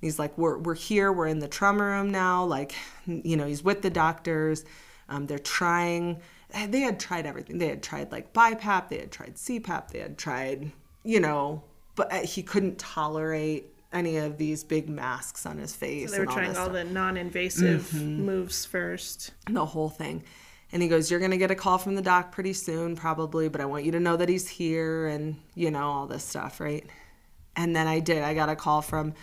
And he's like, we're, we're here, we're in the trauma room now. Like, you know, he's with the doctors. Um, they're trying, they had tried everything. They had tried like BiPAP, they had tried CPAP, they had tried, you know, but uh, he couldn't tolerate any of these big masks on his face. They were all trying all the non-invasive Mm-hmm. moves first. the whole thing. And he goes, You're going to get a call from the doc pretty soon, probably, but I want you to know that he's here and, you know, all this stuff, right? And then I did. I got a call from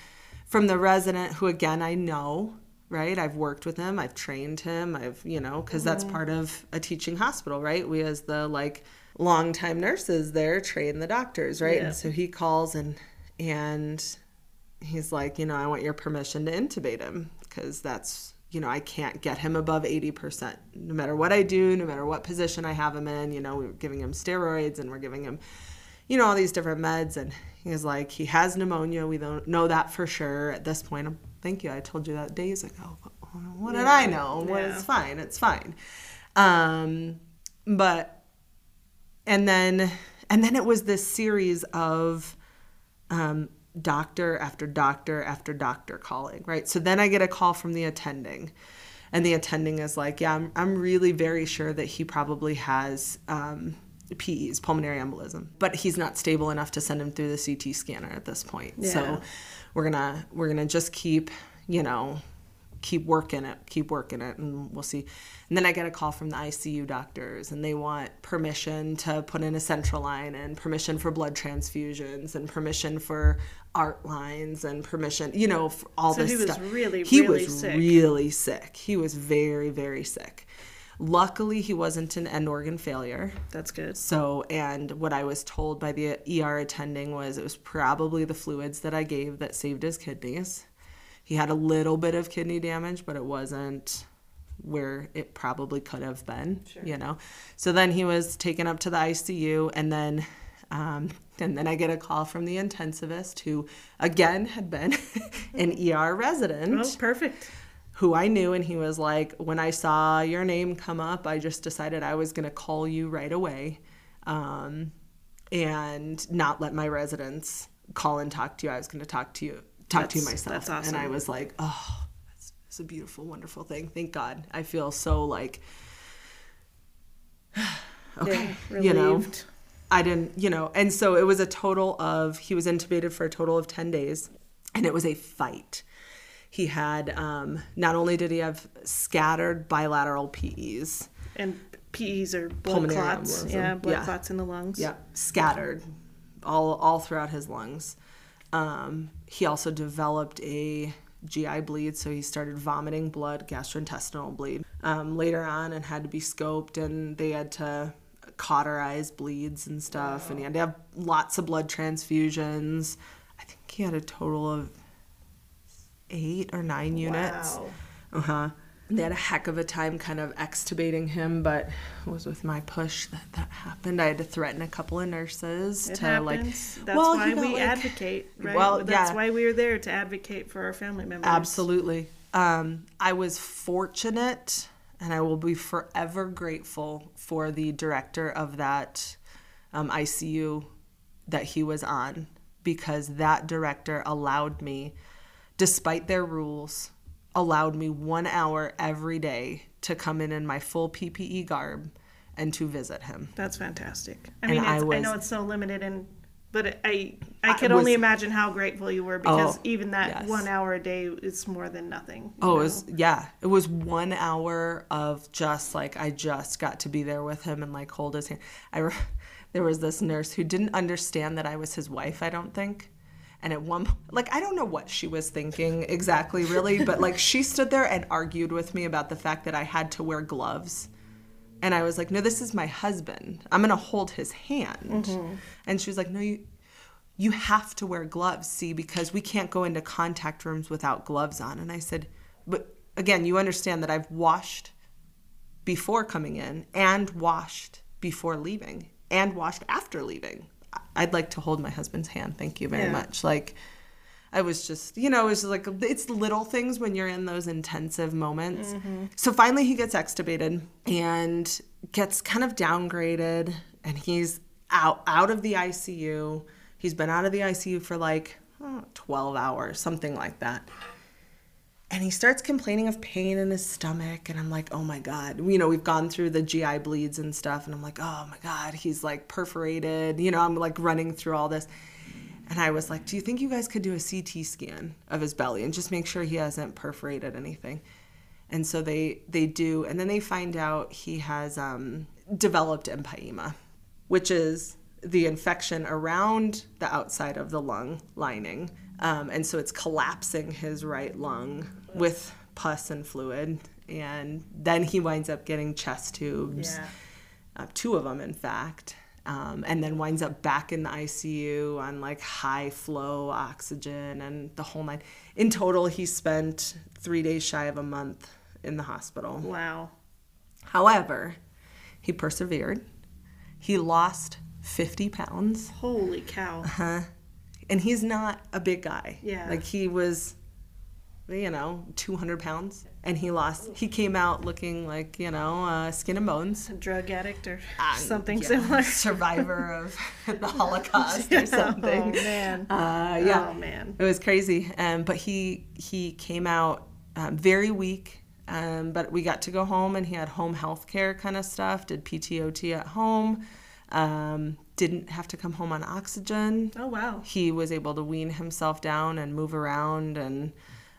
from the resident who again I know, right? I've worked with him, I've trained him, I've, you know, because that's part of a teaching hospital, right? We as the like longtime nurses there train the doctors, right? Yeah. And so he calls and and he's like, you know, I want your permission to intubate him because that's you know, I can't get him above 80%. No matter what I do, no matter what position I have him in, you know, we're giving him steroids and we're giving him, you know, all these different meds. And he's like, he has pneumonia. We don't know that for sure at this point. I'm, thank you. I told you that days ago. What did Yeah. I know? Well, it's fine. It's fine. Um, but, and then, and then it was this series of, um, doctor after doctor after doctor calling, right? So then I get a call from the attending, and the attending is like, Yeah, I'm, I'm really very sure that he probably has um, PEs, pulmonary embolism, but he's not stable enough to send him through the CT scanner at this point. Yeah. So we're gonna we're gonna just keep, you know, keep working it, keep working it, and we'll see. And then I get a call from the ICU doctors, and they want permission to put in a central line, and permission for blood transfusions, and permission for art lines, and permission, you know, for all So this he was stuff. really, he really was sick. really sick. He was very, very sick. Luckily, he wasn't an end organ failure. That's good. So, and what I was told by the ER attending was it was probably the fluids that I gave that saved his kidneys. He had a little bit of kidney damage, but it wasn't where it probably could have been, you know. So then he was taken up to the ICU, and then, um, and then I get a call from the intensivist who, again, had been an ER resident Oh, perfect. who I knew, and he was like, When I saw your name come up, I just decided I was going to call you right away um, and not let my residents call and talk to you. I was going to talk to you, talk to you myself. that's awesome. And I was like, Oh, that's, that's a beautiful, wonderful thing. Thank God. I feel so like, okay, Yeah, you know. I didn't, you know, and so it was a total of, he was intubated for a total of 10 days, and it was a fight. He had, um, not only did he have scattered bilateral PEs, And PEs are blood clots. embolism. Yeah, blood Yeah. clots in the lungs. yeah, scattered all, all throughout his lungs. Um, he also developed a GI bleed, so he started vomiting blood, gastrointestinal bleed um, later on, and had to be scoped, and they had to cauterize bleeds and stuff, and he had to have lots of blood transfusions. I think he had a total of eight or nine units. Wow. Uh huh. They had a heck of a time kind of extubating him, but it was with my push that that happened. I had to threaten a couple of nurses It to happens. like. That's well, why we like- advocate, right? Well, That's yeah. why we're there to advocate for our family members. Absolutely. Um, I was fortunate, and I will be forever grateful for the director of that um, ICU that he was on because that director allowed me, despite their rules, allowed me one hour every day to come in in my full PPE garb and to visit him. That's fantastic. I mean, I it's, I, was- know it's so limited, and but I I can only imagine how grateful you were because Oh, even that yes. one hour a day is more than nothing. Oh, it was yeah. It was one hour of just like I just got to be there with him and like hold his hand. I re- there was this nurse who didn't understand that I was his wife. I don't think. And at one like I don't know what she was thinking exactly really, but like she stood there and argued with me about the fact that I had to wear gloves. And I was like, "No, this is my husband. I'm going to hold his hand." Mm-hmm. And she was like, "No, you you have to wear gloves, see, because we can't go into contact rooms without gloves on." And I said, "But again, you understand that I've washed before coming in and washed before leaving and washed after leaving. I'd like to hold my husband's hand. Thank you very Yeah. much." Like I was just, you know, it was like it's little things when you're in those intensive moments. Mm-hmm. So finally, he gets extubated and gets kind of downgraded, and he's out out of the ICU. He's been out of the ICU for like oh, 12 hours, something like that. And he starts complaining of pain in his stomach, and I'm like, oh my god, you know, we've gone through the GI bleeds and stuff, and I'm like, oh my god, he's like perforated, you know, I'm like running through all this. And I was like, do you think you guys could do a CT scan of his belly and just make sure he hasn't perforated anything? And so they they do, and then they find out he has um, developed empyema, which is the infection around the outside of the lung lining, um, and so it's collapsing his right lung with pus and fluid, and then he winds up getting chest tubes, Yeah. uh, two of them in fact, um, and then winds up back in the ICU on like high flow oxygen and the whole nine. In total, he spent three days shy of a month in the hospital. Wow. However, he persevered. He lost 50 pounds. Holy cow. And he's not a big guy. Yeah. Like he was, you know, 200 pounds. And he lost, he came out looking like, you know, uh, skin and bones. A drug addict or Um, something yeah, similar. Survivor of the Holocaust or something. Oh, man. Uh, yeah. Oh, man. It was crazy. Um, but he he came out um, very weak. Um, but we got to go home and he had home health care kind of stuff, did PTOT at home, um, didn't have to come home on oxygen. Oh, wow. He was able to wean himself down and move around. And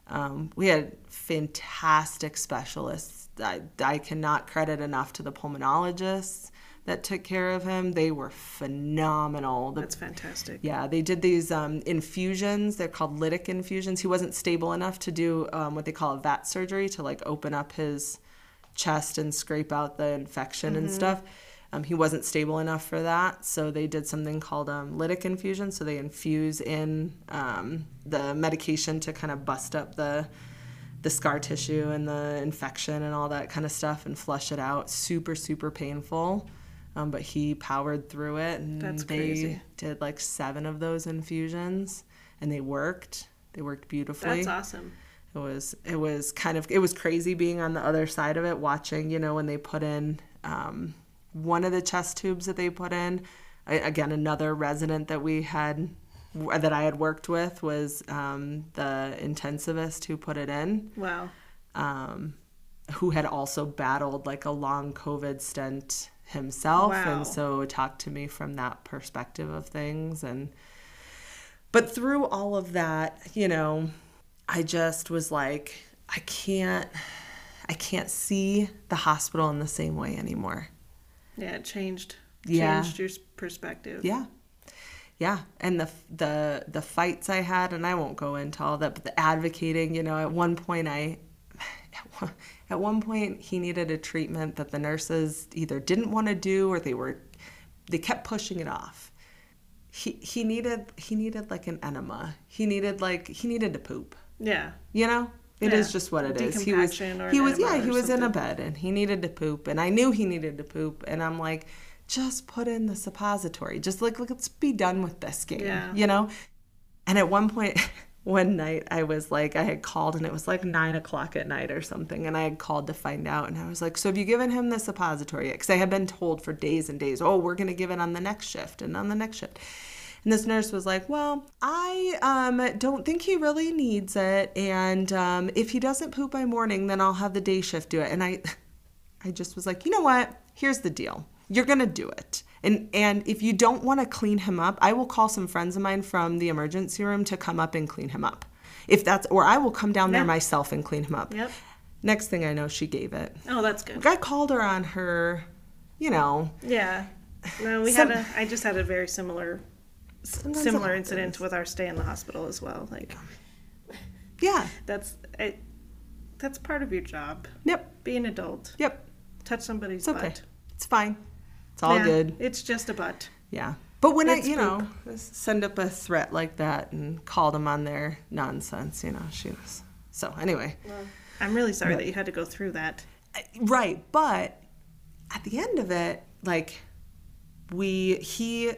um, we had fantastic specialists. I, I cannot credit enough to the pulmonologists that took care of him. They were phenomenal. The That's fantastic. yeah, they did these um, infusions. They're called lytic infusions. He wasn't stable enough to do um, what they call a VAT surgery to like open up his chest and scrape out the infection and stuff. Um, he wasn't stable enough for that, so they did something called um, lytic infusion. So they infuse in um, the medication to kind of bust up the the scar tissue and the infection and all that kind of stuff and flush it out. Super super painful. Um, but he powered through it and That's they crazy. did like seven of those infusions and they worked they worked beautifully That's awesome. it was it was kind of it was crazy being on the other side of it watching you know when they put in um, one of the chest tubes that they put in I, again another resident that we had that i had worked with was um, the intensivist who put it in Wow. um, who had also battled like a long COVID stint himself, Wow. and so talked to me from that perspective of things. And but through all of that, you know, I just was like, I can't, I can't see the hospital in the same way anymore. Yeah, it changed. Yeah. Changed your perspective. Yeah. Yeah, and the the the fights I had, and I won't go into all that, but the advocating, you know, at one point I, at one, at one point he needed a treatment that the nurses either didn't want to do or they were, they kept pushing it off. He he needed he needed like an enema. He needed like he needed to poop. Yeah. You know, it is Yeah. just what it is. He was he was yeah he was in a bed and he needed to poop and I knew he needed to poop and I'm like, just put in the suppository. Just like let's be done with this game. Yeah. You know. And at one point one night I was like, I had called and it was like nine o'clock at night or something. And I had called to find out. And I was like, So have you given him the suppository yet? Because I had been told for days and days, Oh, we're going to give it on the next shift and on the next shift. And this nurse was like, Well, I um, don't think he really needs it. And um, if he doesn't poop by morning, then I'll have the day shift do it. And I, I just was like, You know what? Here's the deal. You're going to do it. And, and if you don't want to clean him up, I will call some friends of mine from the emergency room to come up and clean him up. If that's, or I will come down there myself and clean him up. Yep. Next thing I know, she gave it. Oh, that's good. I called her on her, you know, Yeah. No, we Some- had a. I just had a very similar, Sometimes similar incident with our stay in the hospital as well. Like yeah, that's it. That's part of your job. yep, Be an adult. yep. Touch somebody's It's okay. butt. It's fine. It's all Yeah, good. It's just a butt. Yeah. But when It's I, you know, send up a threat like that and call them on their nonsense, you know, she was. So anyway, I'm really sorry that you had to go through that. right. But at the end of it, like, we, he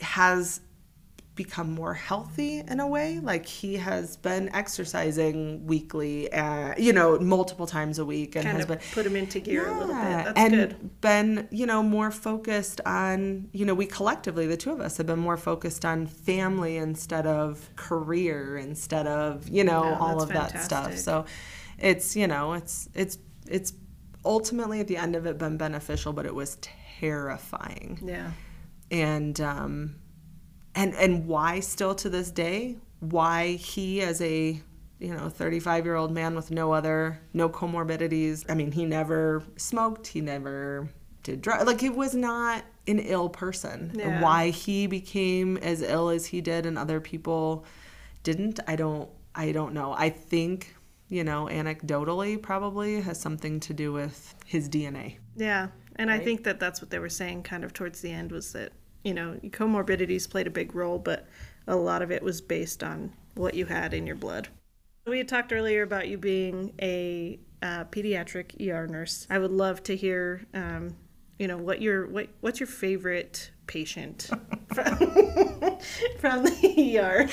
has become more healthy in a way. Like, he has been exercising weekly, uh, you know, multiple times a week and Kind has of been. put him into gear a little bit. Yeah, That's and good. been you know more focused on you know we collectively the two of us have been more focused on family instead of career instead of you know Yeah, all of that stuff so it's you know it's it's it's ultimately at the end of it been beneficial but it was terrifying Yeah. and um and and why still to this day why he as a you know 35 year old man with no other no comorbidities i mean he never smoked he never did drugs like he was not an ill person Yeah. why he became as ill as he did and other people didn't i don't i don't know i think you know anecdotally probably has something to do with his dna Yeah. And I think that that's what they were saying kind of towards the end was that, you know, comorbidities played a big role, but a lot of it was based on what you had in your blood. We had talked earlier about you being a uh, pediatric ER nurse. I would love to hear, um, you know, what your what what's your favorite patient from, from the ER?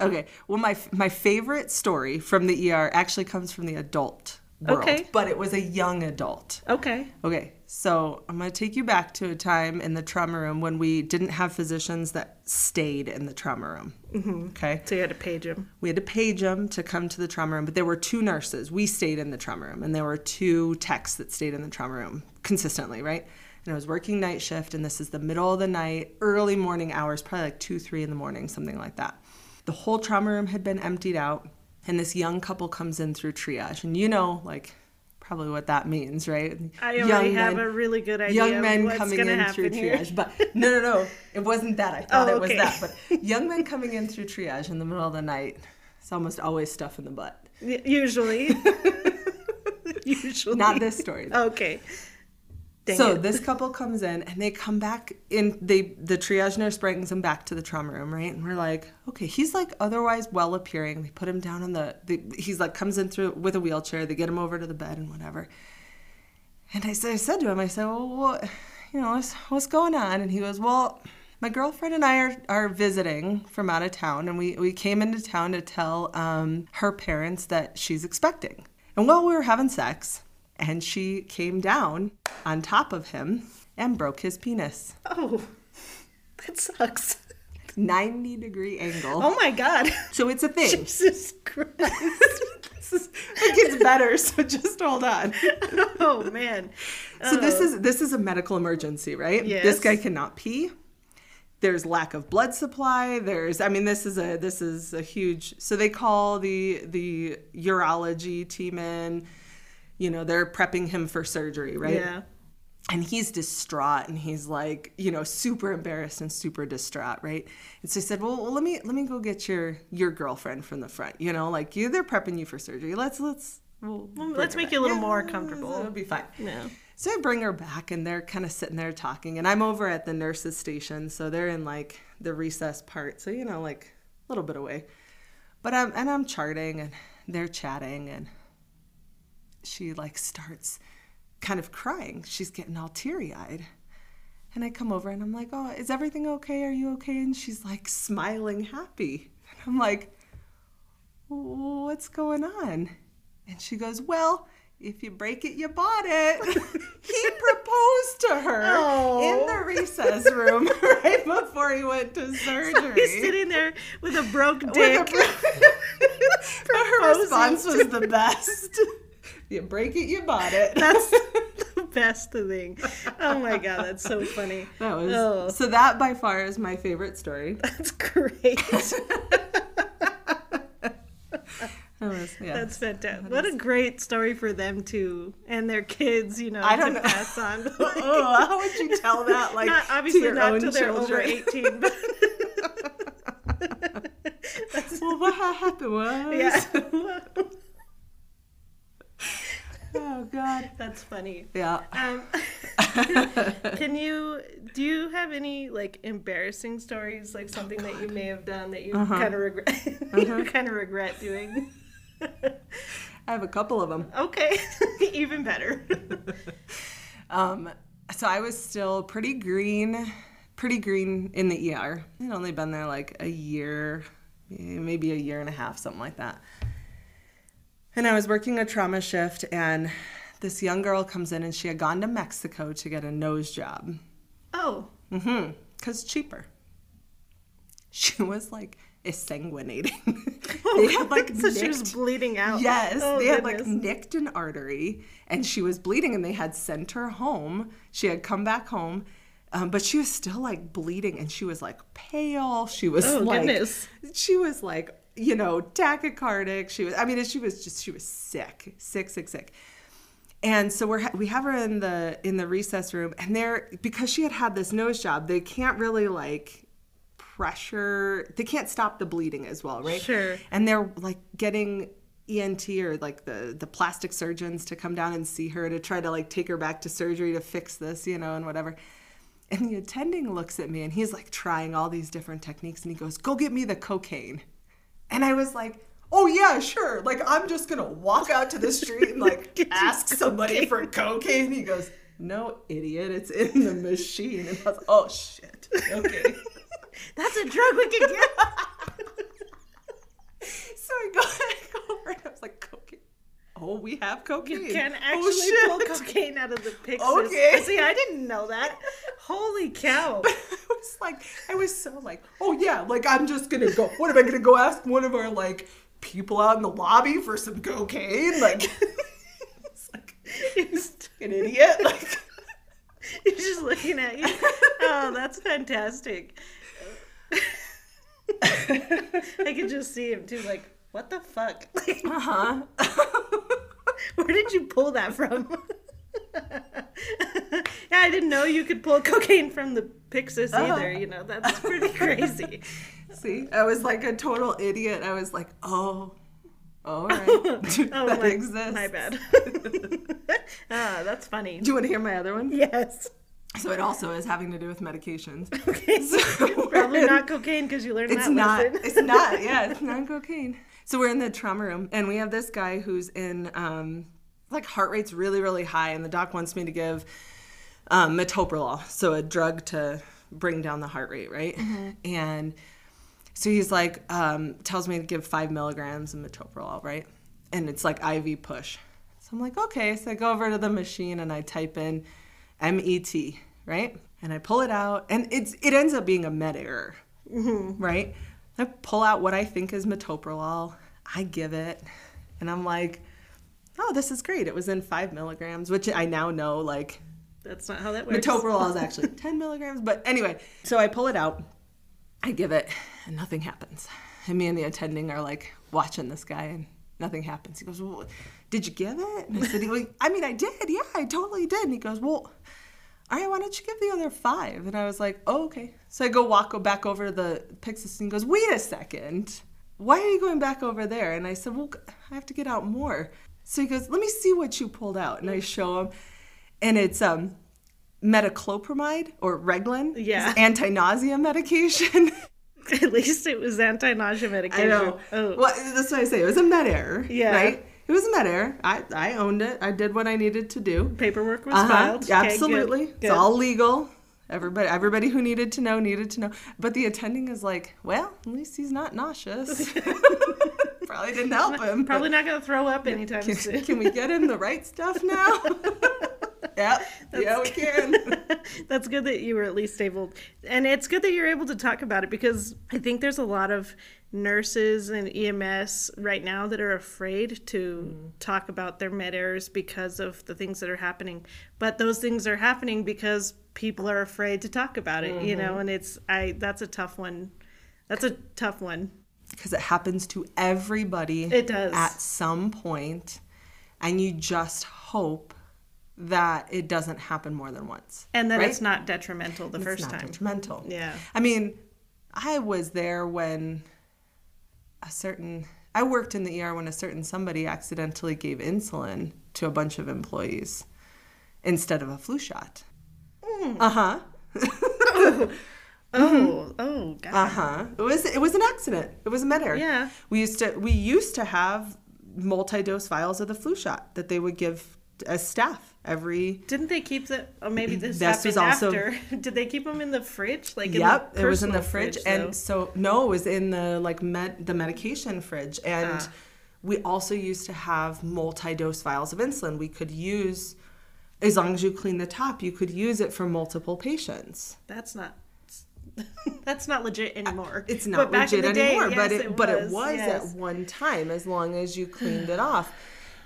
Okay. Well, my my favorite story from the ER actually comes from the adult world, Okay. but it was a young adult. Okay. Okay, so I'm going to take you back to a time in the trauma room when we didn't have physicians that stayed in the trauma room. Mm-hmm. Okay. So you had to page them. We had to page them to come to the trauma room, but there were two nurses. We stayed in the trauma room, and there were two techs that stayed in the trauma room consistently, right? And I was working night shift, and this is the middle of the night, early morning hours, probably like two, three in the morning, something like that. The whole trauma room had been emptied out, and this young couple comes in through triage, and you know, like, probably what that means, right? I already have a really good idea young men what's coming in through here. triage. But no, no, no, it wasn't that. I thought Oh, it was oh, that. But young men coming in through triage in the middle of the night, it's almost always stuff in the butt. Usually. Usually. Not this story. though. Okay. Dang so it. this couple comes in and they come back in. They the triage nurse brings them back to the trauma room, right? And we're like, okay, he's like otherwise well appearing. They put him down on the. the he's like comes in through with a wheelchair. They get him over to the bed and whatever. And I said, I said to him, I said, well, what, you know, what's, what's going on? And he goes, well, my girlfriend and I are, are visiting from out of town, and we, we came into town to tell um, her parents that she's expecting. And while we were having sex, and she came down on top of him and broke his penis. Oh, that sucks. 90 degree angle. Oh my God. So it's a thing. Jesus Christ. Is- it gets better, so just hold on. oh man. So this oh. is this is a medical emergency, right? This guy cannot pee. There's lack of blood supply. There's I mean this is a this is a huge so they call the the urology team in, you know, they're prepping him for surgery, right? Yeah. And he's distraught and he's like, you know, super embarrassed and super distraught, right? And so he said, Well, well let me let me go get your your girlfriend from the front. You know, like you they're prepping you for surgery. Let's let's we'll let's make back. you a little Yeah, more comfortable. It'll be fine. Yeah. So I bring her back, and they're kind of sitting there talking, and I'm over at the nurses' station, so they're in like the recess part, so you know, like a little bit away. But I'm and I'm charting, and they're chatting, and she like starts kind of crying. She's getting all teary eyed. And I come over and I'm like, Oh, is everything okay? Are you okay? And she's like smiling, happy. And I'm like, What's going on? And she goes, Well, if you break it, you bought it. he proposed to her Oh. in the resus room right before he went to surgery. He's sitting there with a broke dick. a- but her response was the best. You break it, you bought it. That's the best thing. Oh my god, that's so funny. that was Oh. so. That by far is my favorite story. That's great. That was, yeah. That's fantastic. What a great story for them too, and their kids. You know, I don't to know. pass on. oh, how would you tell that? Like not, to obviously your not own till they're over eighteen. But well, what happened was. yeah, Oh God. that's funny. Yeah. Um, can you do you have any like embarrassing stories, like something that you may have done that you Uh-huh. kind of regret, you kind of regret doing? I have a couple of them. okay, even better. Um, so I was still pretty green, pretty green in the ER. I'd only been there like a year, maybe a year and a half, something like that. And I was working a trauma shift, and this young girl comes in, and she had gone to Mexico to get a nose job. Oh, Mm-hmm. Cause cheaper. She was like exsanguinating. they had like so she was bleeding out. Yes, Oh, they had like nicked an artery and she was bleeding and they had sent her home. She had come back home, um, but she was still like bleeding and she was like pale. She was Oh, like, goodness. she was like, you know, tachycardic. She was, I mean, she was just, she was sick, sick, sick, sick. And so we're we have her in the in the resus room, and they're because she had had this nose job, they can't really like pressure. They can't stop the bleeding as well, right? Sure. And they're like getting ENT or like the the plastic surgeons to come down and see her to try to like take her back to surgery to fix this, you know, and whatever. And the attending looks at me and he's like trying all these different techniques and he goes, "Go get me the cocaine." And I was like, "Oh yeah, sure. Like I'm just going to walk out to the street and like ask somebody for cocaine." He goes, "No, idiot. It's in the machine." And I was, like, "Oh shit." Okay. That's a drug we can get. So I go, I go over and I was like, cocaine. Oh, we have cocaine. You can oh, actually pull cocaine out of the Pyxis. Okay. See, I didn't know that. Holy cow. I was like, I was so like, oh yeah, like I'm just gonna go. What am I gonna go ask one of our like people out in the lobby for some cocaine? Like, it's like an idiot. Like, He's just looking at you. Oh, that's fantastic. I could just see him too, like, what the fuck? Uh huh. where did you pull that from? yeah, I didn't know you could pull cocaine from the Pyxis either. You know, that's pretty crazy. See, I was like a total idiot. I was like, oh, all right, Oh, that my, exists. my bad. ah, that's funny. Do you want to hear my other one? Yes. So it also is having to do with medications. Okay. So Probably not cocaine because you learned It's that not. lesson. It's not. Yeah, it's not cocaine. So we're in the trauma room, and we have this guy who's in um, like heart rate's really, really high, and the doc wants me to give um, metoprolol, so a drug to bring down the heart rate, right? And so he's like, um, tells me to give five milligrams of metoprolol, right? And it's like IV push. So I'm like, okay. So I go over to the machine and I type in MET, right? And I pull it out, and it's it ends up being a med error, right? I pull out what I think is metoprolol. I give it, and I'm like, oh, this is great. It was in five milligrams, which I now know like That's not how that works. metoprolol is actually 10 milligrams. But anyway, so I pull it out, I give it, and nothing happens. And me and the attending are like watching this guy, and nothing happens. He goes, well, Did you give it? And I said, well, I mean, I did. Yeah, I totally did. And he goes, Well, all right, why don't you give the other five? And I was like, Oh, okay. So I go walk go back over to the Pyxis and goes, Wait a second. Why are you going back over there? And I said, Well, I have to get out more. So he goes, Let me see what you pulled out. And I show him, and it's um metoclopramide or Reglan. Yeah. Anti-nausea medication. At least it was anti-nausea medication. I medication. know. Oh. Well, that's what I say. It was a med error. Yeah. Right? It was a med error. I, I owned it. I did what I needed to do. Paperwork was Uh-huh. filed. Okay, Absolutely. good, It's all legal. Everybody everybody who needed to know needed to know. But the attending is like, well, at least he's not nauseous. Probably didn't help him. Probably not going to throw up anytime Can, soon. can we get him the right stuff now? yep. Yeah, we can. That's good that you were at least able, and it's good that you're able to talk about it because I think there's a lot of nurses and EMS right now that are afraid to mm-hmm. talk about their med errors because of the things that are happening. But those things are happening because people are afraid to talk about it, you know, mm-hmm. and it's I that's a tough one. That's a tough one. Because it happens to everybody It does. at some point, and you just hope that it doesn't happen more than once. And that right? it's not detrimental the It's first not time. detrimental. Yeah. I mean, I was there when a certain I worked in the ER when a certain somebody accidentally gave insulin to a bunch of employees instead of a flu shot. Mm. Uh huh. Oh, oh, God. Uh huh. It was it was an accident. It was a med error. Yeah. We used to we used to have multi dose vials of the flu shot that they would give as staff every. Didn't they keep the? Oh, maybe this, This was also- after. Did they keep them in the fridge? Like in Yep, the it was in the personal fridge, and so no, it was in the like med the medication fridge, and Ah. we also used to have multi dose vials of insulin. We could use, as long as you clean the top, you could use it for multiple patients. that's not. That's not legit anymore. It's not legit day, anymore, but yes, it, but it was yes. at one time as long as you cleaned it off,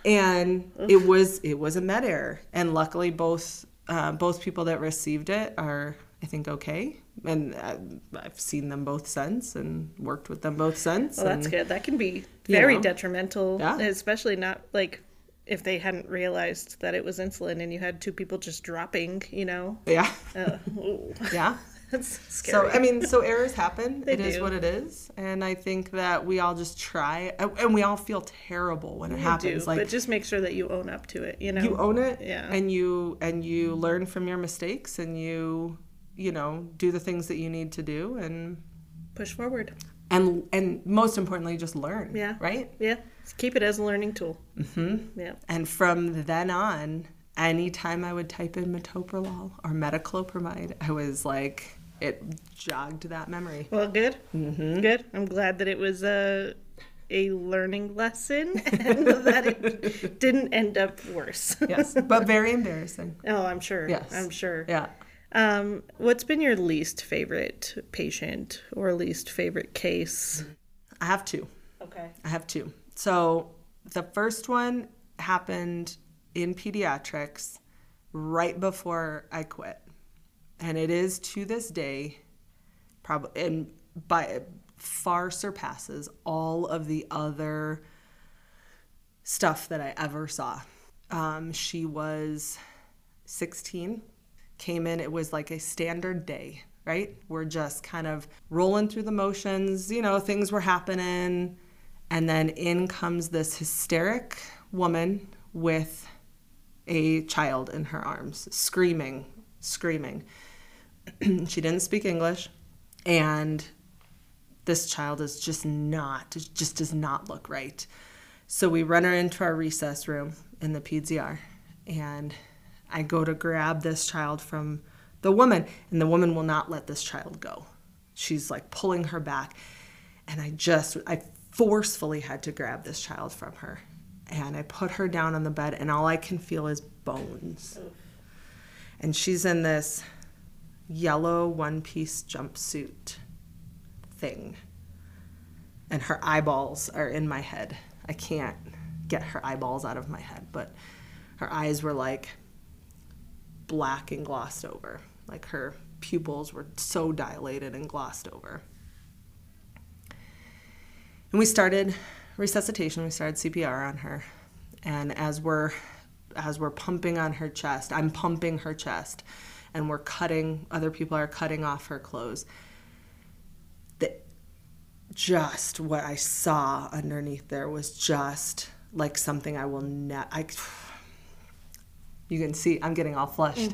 and it was it was a med error, and luckily both uh, both people that received it are I think okay, and I've seen them both since and worked with them both since. Well, that's and- good. That can be You very know. detrimental, Yeah. especially not like if they hadn't realized that it was insulin and you had two people just dropping. You know. Yeah, Uh, yeah. That's scary. So I mean, so errors happen. They It is do. what it is, and I think that we all just try, and we all feel terrible when it You happens. do, like but just make sure that you own up to it. You know, you own it, Yeah. and you and you learn from your mistakes, and you you know do the things that you need to do, and push forward. and and most importantly, just learn. Yeah. Right. Yeah, keep it as a learning tool. Mm-hmm. Yeah. And from then on, anytime I would type in metoprolol or metoclopramide, I was like, it jogged that memory. Well, good. Mm-hmm. Good. I'm glad that it was a a learning lesson and that it didn't end up worse. Yes, but very embarrassing. oh, I'm sure. Yes. I'm sure. Yeah. Um, what's been your least favorite patient or least favorite case? I have two. Okay. I have two. So the first one happened in pediatrics right before I quit. And it is to this day probably and by far surpasses all of the other stuff that I ever saw. Um, she was 16, came in, it was like a standard day, right? We're just kind of rolling through the motions, you know, things were happening. And then in comes this hysteric woman with a child in her arms, screaming, screaming. she didn't speak English, and this child is just not, just does not look right. So we run her into our resus room in the PZR, and I go to grab this child from the woman, and the woman will not let this child go. She's like pulling her back, and I just, I forcefully had to grab this child from her. And I put her down on the bed, and all I can feel is bones. And she's in this yellow one piece jumpsuit thing. And her eyeballs are in my head. I can't get her eyeballs out of my head, but her eyes were like black and glossed over. Like her pupils were so dilated and glossed over. And we started resuscitation, we started CPR on her. And as we're as we're pumping on her chest, I'm pumping her chest and we're cutting other people are cutting off her clothes. The, just what I saw underneath there was just like something I will not I you can see I'm getting all flushed.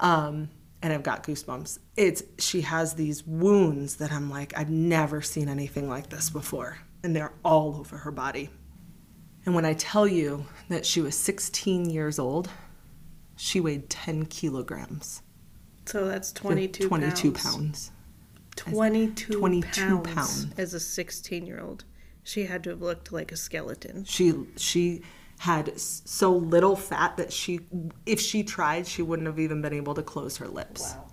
Um, and I've got goosebumps. It's she has these wounds that I'm like I've never seen anything like this before, and they're all over her body. And when I tell you that she was 16 years old, she weighed 10 kilograms. So that's 22 22 pounds. pounds. 22, 22 pounds, pounds. as a 16 year old. She had to have looked like a skeleton. She she had so little fat that she if she tried she wouldn't have even been able to close her lips. Wow.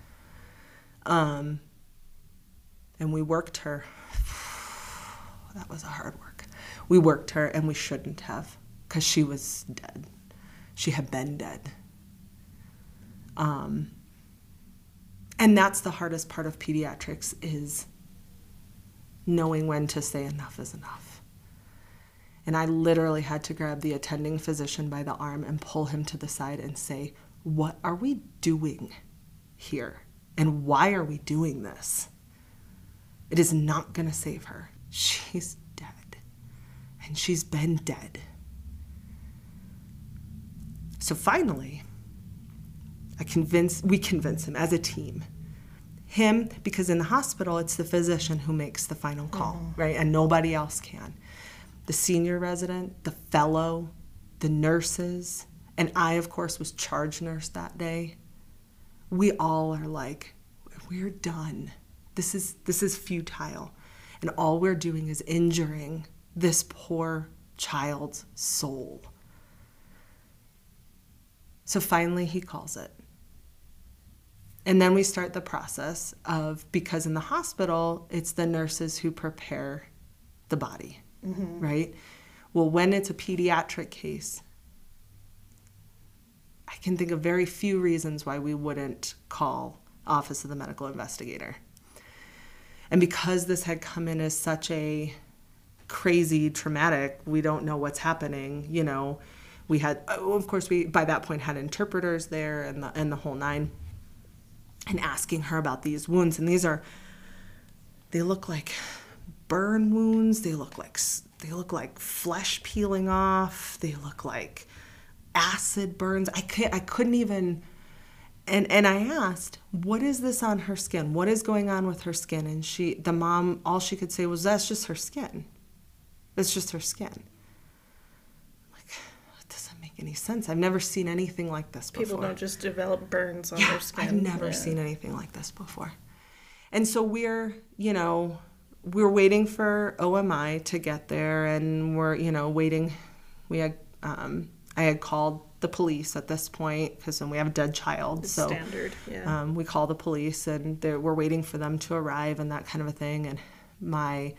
Um, and we worked her. That was a hard work. We worked her, and we shouldn't have, because she was dead. She had been dead. Um, and that's the hardest part of pediatrics is knowing when to say enough is enough. And I literally had to grab the attending physician by the arm and pull him to the side and say, What are we doing here? And why are we doing this? It is not going to save her. She's dead. And she's been dead. So finally, I convince we convince him as a team. Him because in the hospital it's the physician who makes the final call, mm-hmm. right? And nobody else can. The senior resident, the fellow, the nurses, and I of course was charge nurse that day. We all are like we're done. This is this is futile. And all we're doing is injuring this poor child's soul. So finally, he calls it. And then we start the process of, because in the hospital, it's the nurses who prepare the body, mm-hmm. right? Well, when it's a pediatric case, I can think of very few reasons why we wouldn't call Office of the Medical Investigator. And because this had come in as such a crazy traumatic, we don't know what's happening, you know, we had oh, of course we by that point had interpreters there and the and the whole nine and asking her about these wounds. And these are, they look like burn wounds. They look like they look like flesh peeling off. They look like acid burns. I could I couldn't even and and I asked, "What is this on her skin? What is going on with her skin?" And she the mom all she could say was, "That's just her skin. That's just her skin." Like that doesn't make any sense. I've never seen anything like this before. People don't just develop burns on yeah, their skin. I've never Yeah. seen anything like this before. And so we're, you know, we're waiting for OMI to get there and we're, you know, waiting. We had, um, I had called the police at this point because then we have a dead child. It's so standard. Yeah. um, we call the police and we're waiting for them to arrive and that kind of a thing. And my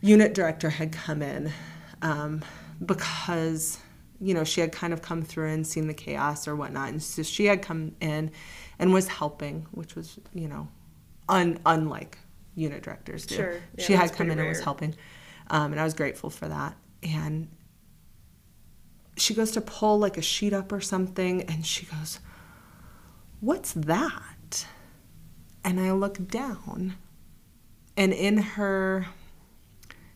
unit director had come in um, because, you know, she had kind of come through and seen the chaos or whatnot. And so she had come in and was helping, which was, you know, un- unlike unit directors do. Sure. Yeah, she had come in pretty and was helping. Um, and I was grateful for that. And she goes to pull like a sheet up or something and she goes, What's that? And I look down and in her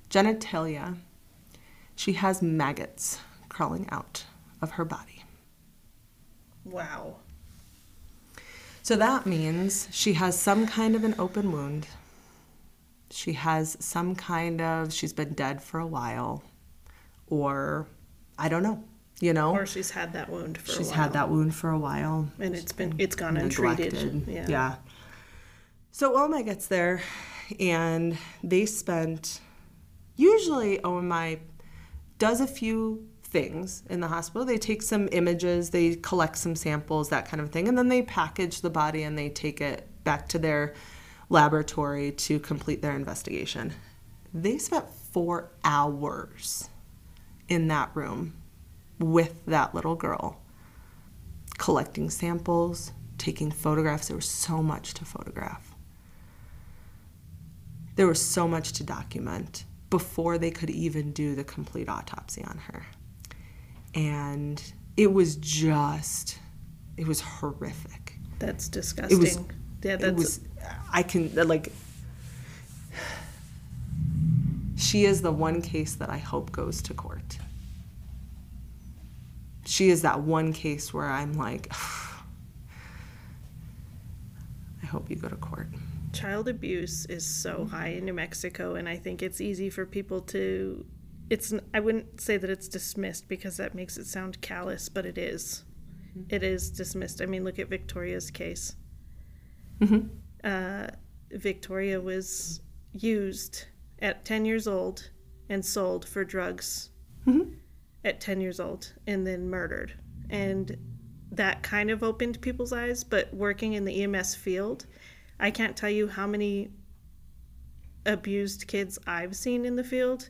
genitalia, she has maggots crawling out of her body. wow. So that means she has some kind of an open wound. She has some kind of, she's been dead for a while. Or, I don't know, you know? Or she's had that wound for she's a while. had that wound for a while. and it's been it's gone untreated. Yeah. yeah. So OMI gets there and they spent usually OMI does a few things in the hospital. They take some images, they collect some samples, that kind of thing, and then they package the body and they take it back to their laboratory to complete their investigation. They spent four hours in that room with that little girl collecting samples, taking photographs. There was so much to photograph. There was so much to document before they could even do the complete autopsy on her. And it was just, it was horrific. That's disgusting. it was, yeah, that's was, I can, like, she is the one case that I hope goes to court. She is that one case where I'm like, I hope you go to court. child abuse is so high in New Mexico, and I think it's easy for people to. It's. I wouldn't say that it's dismissed because that makes it sound callous, but it is. It is dismissed. I mean, look at Victoria's case. Mhm. Uh, Victoria was used at 10 years old and sold for drugs Mhm. at 10 years old and then murdered. And that kind of opened people's eyes, but working in the EMS field, I can't tell you how many abused kids I've seen in the field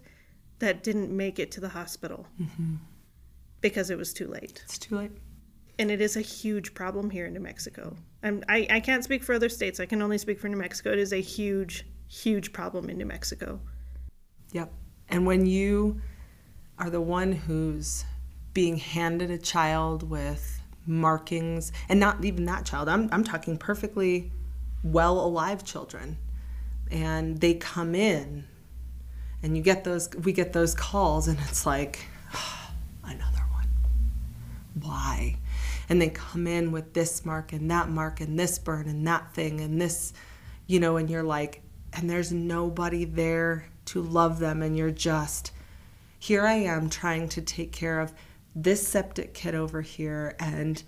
that didn't make it to the hospital mm-hmm. because it was too late. It's too late. And it is a huge problem here in New Mexico. I'm, I, I can't speak for other states. I can only speak for New Mexico. It is a huge, huge problem in New Mexico. Yep. And when you are the one who's being handed a child with markings, and not even that child, I'm, I'm talking perfectly well alive children, and they come in, and you get those, we get those calls, and it's like, ah, another one. Why? And they come in with this mark and that mark and this burn and that thing and this, you know, and you're like, and there's nobody there to love them, and you're just, here I am trying to take care of this septic kid over here and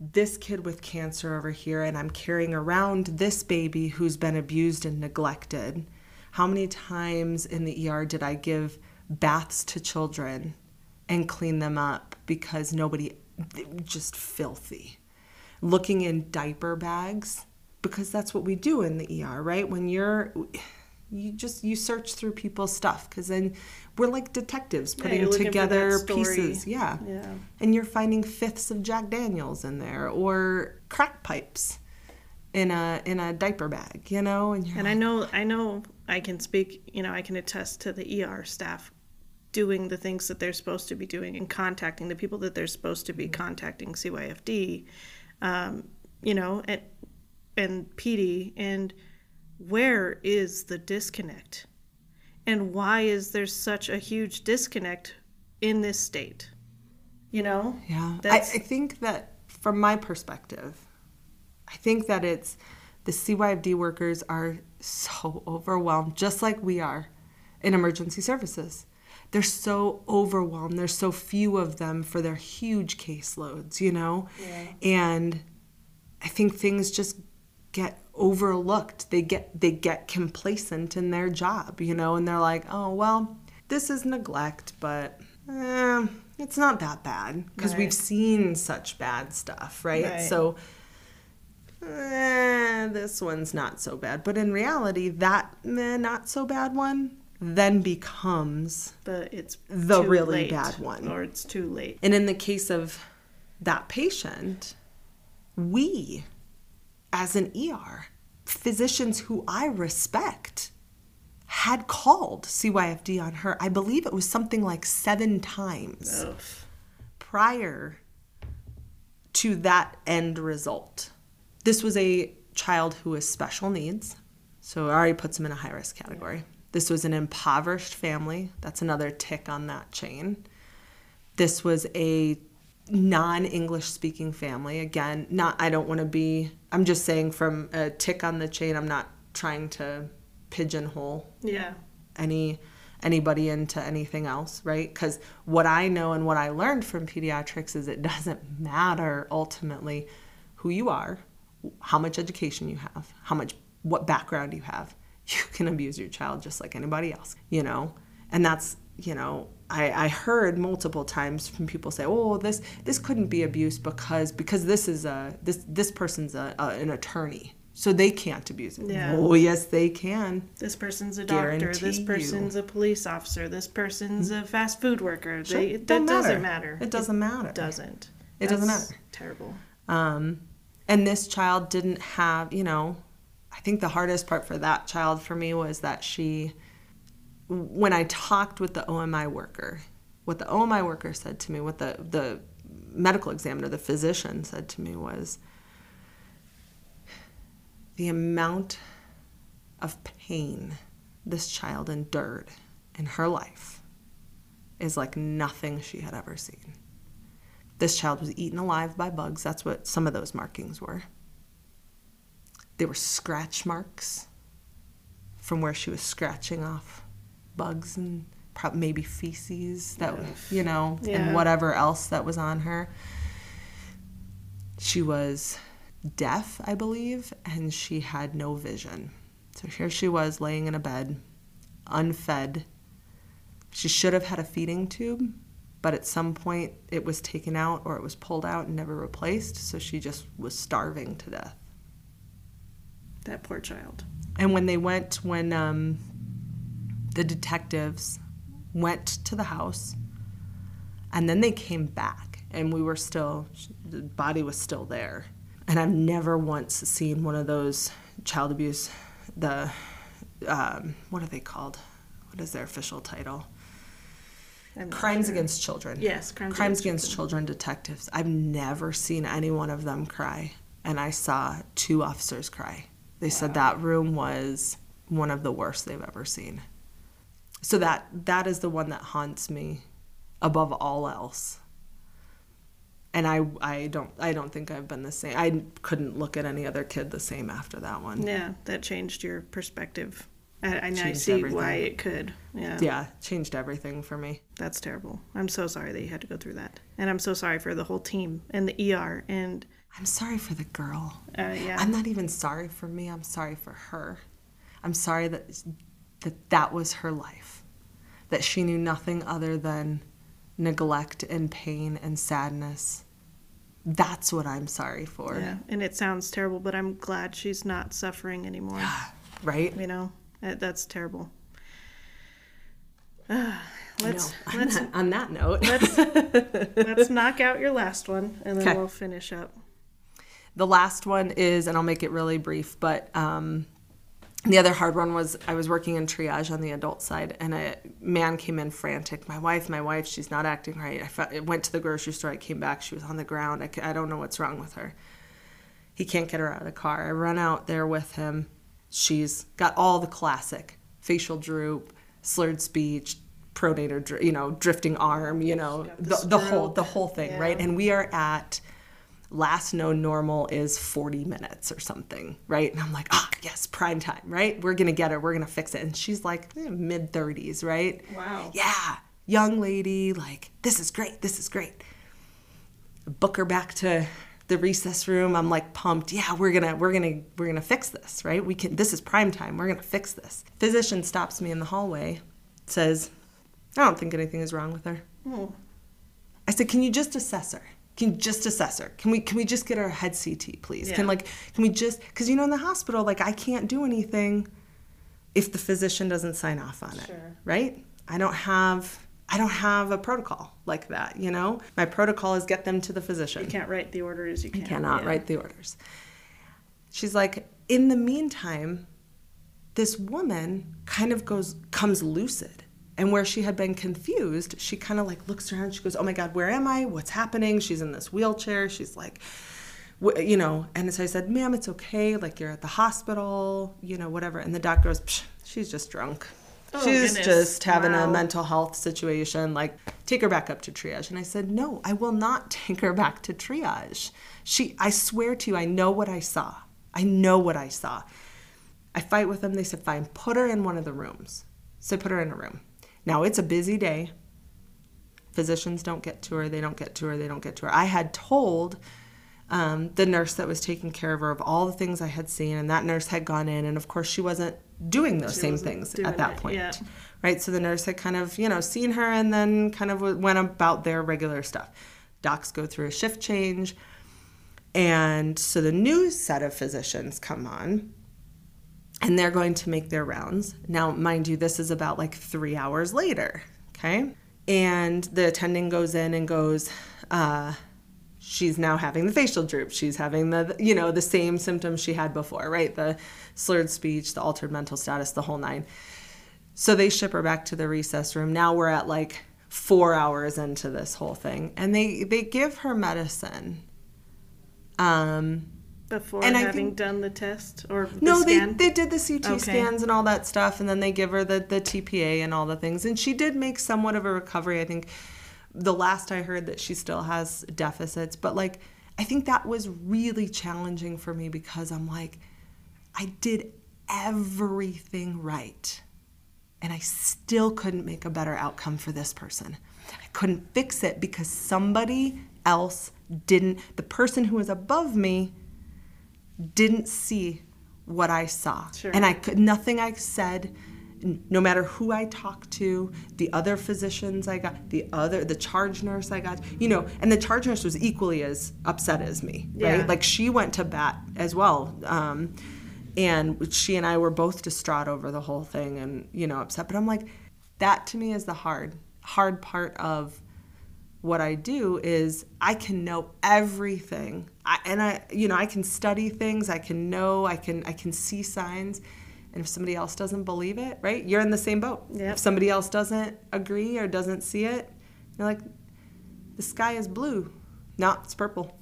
this kid with cancer over here, and I'm carrying around this baby who's been abused and neglected. How many times in the ER did I give baths to children and clean them up because nobody, just filthy? Looking in diaper bags because that's what we do in the ER, right? When you're you just you search through people's stuff because then we're like detectives putting you're looking for that together pieces yeah Yeah. and you're finding fifths of jack daniels in there or crack pipes in a in a diaper bag you know and you're And I know, I know, I can speak. You know, I can attest to the ER staff doing the things that they're supposed to be doing and contacting the people that they're supposed to be contacting. CYFD, um, you know, and and PD and where is the disconnect? And why is there such a huge disconnect in this state? You know? Yeah. I, I think that from my perspective, I think that it's the CYFD workers are so overwhelmed, just like we are in emergency services. They're so overwhelmed. There's so few of them for their huge caseloads, you know? And I think things just get overlooked. They get they get complacent in their job, you know, and they're like, "Oh, well, this is neglect, but eh, it's not that bad because we've seen such bad stuff, right? Right. So eh, this one's not so bad. But in reality, that meh, not so bad one then becomes but it's The really late, bad one. or it's too late. and in the case of that patient, we, as an ER, physicians who I respect, had called CYFD on her. I believe it was something like seven times Ugh. prior to that end result. This was a child who was special needs, so it already puts him in a high risk category. This was an impoverished family. That's another tick on that chain. This was a non English speaking family. Again, not, I don't want to be, I'm just saying from a tick on the chain, I'm not trying to pigeonhole Yeah. any anybody into anything else, right? Because what I know and what I learned from pediatrics is it doesn't matter ultimately who you are, how much education you have, how much what background you have. You can abuse your child just like anybody else, you know, and that's you know I, I heard multiple times from people say, "Oh, this this couldn't be abuse because because this is a this this person's a, a, an attorney, so they can't abuse it." Yeah. Oh, yes, they can. This person's a doctor. This Guarantee you. person's a police officer. This person's a fast food worker. Sure, They, it that don't doesn't matter. matter. It doesn't matter. It doesn't. It doesn't matter. Terrible. Um, and this child didn't have, you know, I think the hardest part for that child for me was that she, when I talked with the OMI worker, what the OMI worker said to me, what the, the medical examiner, the physician said to me was the amount of pain this child endured in her life is like nothing she had ever seen. This child was eaten alive by bugs. That's what some of those markings were. They were scratch marks from where she was scratching off bugs and maybe feces that you know Yeah. and whatever else that was on her. She was deaf, I believe, and she had no vision. So here she was laying in a bed, unfed. She should have had a feeding tube, but at some point it was taken out or it was pulled out and never replaced, so she just was starving to death. That poor child. And when they went, when um, the detectives went to the house, and then they came back, and we were still, the body was still there. And I've never once seen one of those child abuse, the, um, what are they called? What is their official title? I'm Crimes sure. Against Children. Yes, crimes, Crimes Against Children detectives. I've never seen any one of them cry. And I saw two officers cry. They said that room was one of the worst they've ever seen. So that that is the one that haunts me above all else. And I I don't I don't think I've been the same. I couldn't look at any other kid the same after that one. Yeah, that changed your perspective. I, I, I see everything. why it could. Yeah, Yeah, changed everything for me. that's terrible. I'm so sorry that you had to go through that, and I'm so sorry for the whole team and the ER and I'm sorry for the girl. uh, yeah. I'm not even sorry for me. I'm sorry for her. I'm sorry that that that was her life. That she knew nothing other than neglect and pain and sadness. That's what I'm sorry for. yeah, and it sounds terrible, but I'm glad she's not suffering anymore. Right? you know, that, that's terrible. I let's let's on, that, on that note, let's let's knock out your last one, and then Okay. we'll finish up. the last one is, and I'll make it really brief, but um, the other hard one was I was working in triage on the adult side, and a man came in frantic. My wife, my wife, she's not acting right. I fe- went to the grocery store. I came back. She was on the ground. I don't know what's wrong with her. He can't get her out of the car. I run out there with him. She's got all the classic facial droop, slurred speech, pronator, you know, drifting arm, you know, the, the, the whole the whole thing, yeah. right? And we are at last known normal is 40 minutes or something, right? And I'm like, ah, oh, yes, prime time, right? We're gonna get her, we're gonna fix it. And she's like eh, mid 30s, right? Wow. Yeah, young lady, like, this is great, this is great. Book her back to the resus room. I'm like pumped. Yeah, we're gonna, we're gonna, we're gonna fix this, right? We can. This is prime time. We're gonna fix this. Physician stops me in the hallway, says, I don't think anything is wrong with her. Oh. I said, can you just assess her? Can you just assess her? Can we can we just get her head CT, please? Yeah. Can like can we just because you know in the hospital like I can't do anything if the physician doesn't sign off on it, sure. right? I don't have I don't have a protocol like that, you know? My protocol is get them to the physician. You can't write the orders, you can. I cannot yeah. write the orders. She's like, in the meantime, this woman kind of goes comes lucid and where she had been confused, she kind of like looks around. She goes, "Oh my God, where am I? What's happening?" She's in this wheelchair. She's like, you know. And so I said, "Ma'am, it's okay. Like you're at the hospital, you know, whatever." And the doctor goes, "She's just drunk. Oh, She's goodness. just having wow. a mental health situation. Like take her back up to triage." And I said, "No, I will not take her back to triage. She, I swear to you, I know what I saw. I know what I saw." I fight with them. They said, "Fine, put her in one of the rooms." So I put her in a room. Now it's a busy day. Physicians don't get to her, they don't get to her, they don't get to her. I had told um, the nurse that was taking care of her of all the things I had seen, and that nurse had gone in, and of course she wasn't doing those she same things at that point. Yeah. Right? So the nurse had kind of, you know, seen her and then kind of went about their regular stuff. Docs go through a shift change. And so the new set of physicians come on and they're going to make their rounds. Now, mind you, this is about like three hours later, okay? And the attending goes in and goes, uh, she's now having the facial droop. She's having the, you know, the same symptoms she had before, right? The slurred speech, the altered mental status, the whole nine. So they ship her back to the resus room. Now we're at like four hours into this whole thing, and they they give her medicine. Um, before and having think, done the test or the no scan? they, they did the ct okay. scans and all that stuff and then they give her the, the tpa and all the things and she did make somewhat of a recovery i think the last i heard that she still has deficits but like i think that was really challenging for me because i'm like i did everything right and i still couldn't make a better outcome for this person i couldn't fix it because somebody else didn't the person who was above me didn't see what I saw. Sure. And I could nothing I said no matter who I talked to, the other physicians I got, the other the charge nurse I got, you know, and the charge nurse was equally as upset as me, right? Yeah. Like she went to bat as well. Um, and she and I were both distraught over the whole thing and, you know, upset. But I'm like, that to me is the hard, hard part of what I do is I can know everything. I, and I you know, I can study things, I can know, I can I can see signs. And if somebody else doesn't believe it, right? You're in the same boat. Yep. If somebody else doesn't agree or doesn't see it, you're like the sky is blue. No, it's purple.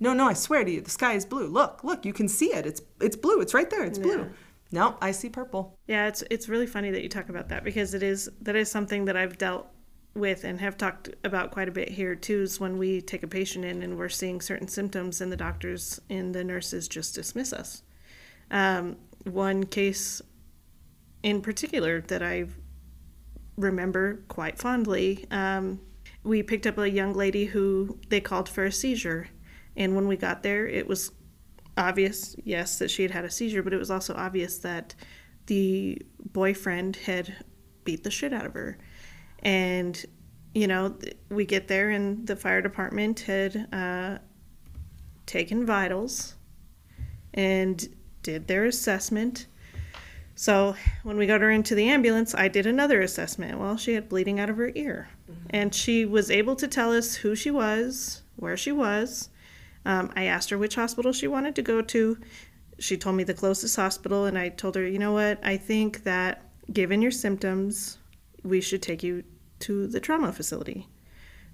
No, no, I swear to you, the sky is blue. Look, look, you can see it. It's it's blue. It's right there. It's blue. No, I see purple. Yeah, it's it's really funny that you talk about that because it is that is something that I've dealt with and have talked about quite a bit here too is when we take a patient in and we're seeing certain symptoms and the doctors and the nurses just dismiss us. Um, one case in particular that I remember quite fondly, um, we picked up a young lady who they called for a seizure. And when we got there, it was obvious, yes, that she had had a seizure, but it was also obvious that the boyfriend had beat the shit out of her. And, you know, we get there and the fire department had uh, taken vitals. And did their assessment. So when we got her into the ambulance, I did another assessment. Well, she had bleeding out of her ear. Mm-hmm. And she was able to tell us who she was, where she was. Um, I asked her which hospital she wanted to go to. She told me the closest hospital, and I told her, you know what, I think that given your symptoms, we should take you to the trauma facility.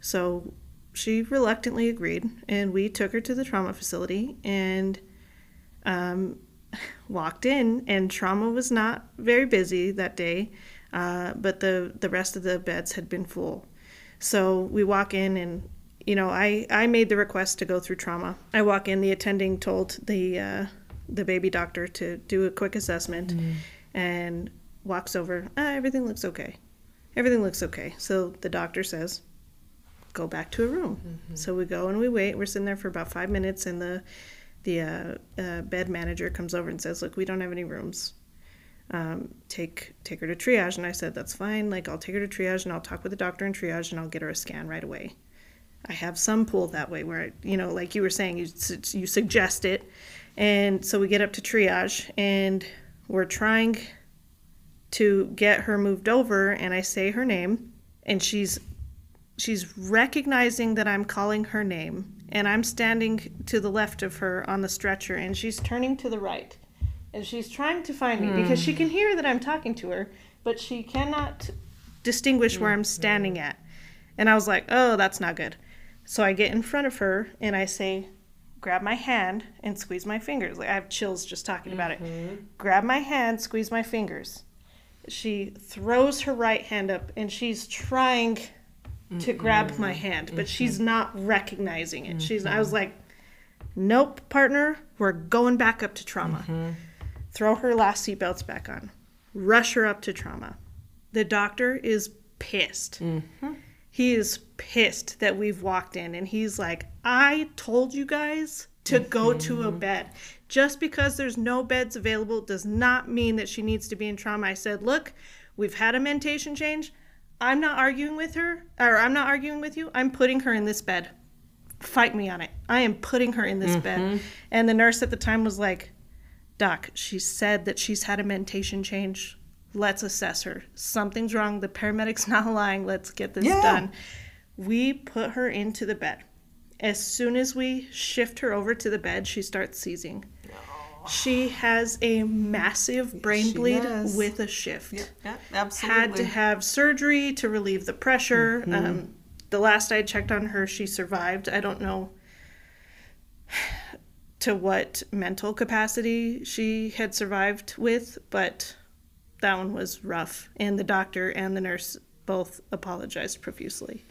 So she reluctantly agreed, and we took her to the trauma facility and um, walked in. And trauma was not very busy that day, uh, but the the rest of the beds had been full. So we walk in, and you know, I I made the request to go through trauma. I walk in, the attending told the uh, the baby doctor to do a quick assessment, and walks over. Ah, everything looks okay. Everything looks okay. So the doctor says, go back to a room. So we go and we wait. We're sitting there for about five minutes, and the the uh, uh, bed manager comes over and says, "Look, we don't have any rooms. Um, take take her to triage." And I said, "That's fine. Like I'll take her to triage, and I'll talk with the doctor in triage, and I'll get her a scan right away." I have some pull that way where you know, like you were saying, you you suggest it, and so we get up to triage, and we're trying to get her moved over, and I say her name, and she's she's recognizing that I'm calling her name, and I'm standing to the left of her on the stretcher, and she's turning to the right, and she's trying to find me because she hmm. can hear that I'm talking to her, but she cannot distinguish where I'm standing hmm. at. And I was like, oh, that's not good. So I get in front of her and I say, grab my hand and squeeze my fingers. Like I have chills just talking about it. Mm-hmm. Grab my hand, squeeze my fingers. She throws her right hand up and she's trying to grab mm-hmm. my hand, but mm-hmm. she's not recognizing it. She's I was mm-hmm. like, "Nope, partner, we're going back up to trauma." Throw her last seatbelts back on. Rush her up to trauma. The doctor is pissed. He is pissed that we've walked in and he's like, "I told you guys to go to a bed. Just because there's no beds available does not mean that she needs to be in trauma." I said, "Look, we've had a mentation change. I'm not arguing with her, or I'm not arguing with you. I'm putting her in this bed. Fight me on it. I am putting her in this mm-hmm. bed. And the nurse at the time was like, Doc, she said that she's had a mentation change. Let's assess her. Something's wrong. The paramedic's not lying. Let's get this Yeah. done. We put her into the bed. As soon as we shift her over to the bed, she starts seizing. She has a massive brain She bleed does. with a shift Yeah, absolutely. had to have surgery to relieve the pressure. Um, the last I checked on her, she survived. I don't know to what mental capacity she had survived with, but that one was rough. And the doctor and the nurse both apologized profusely.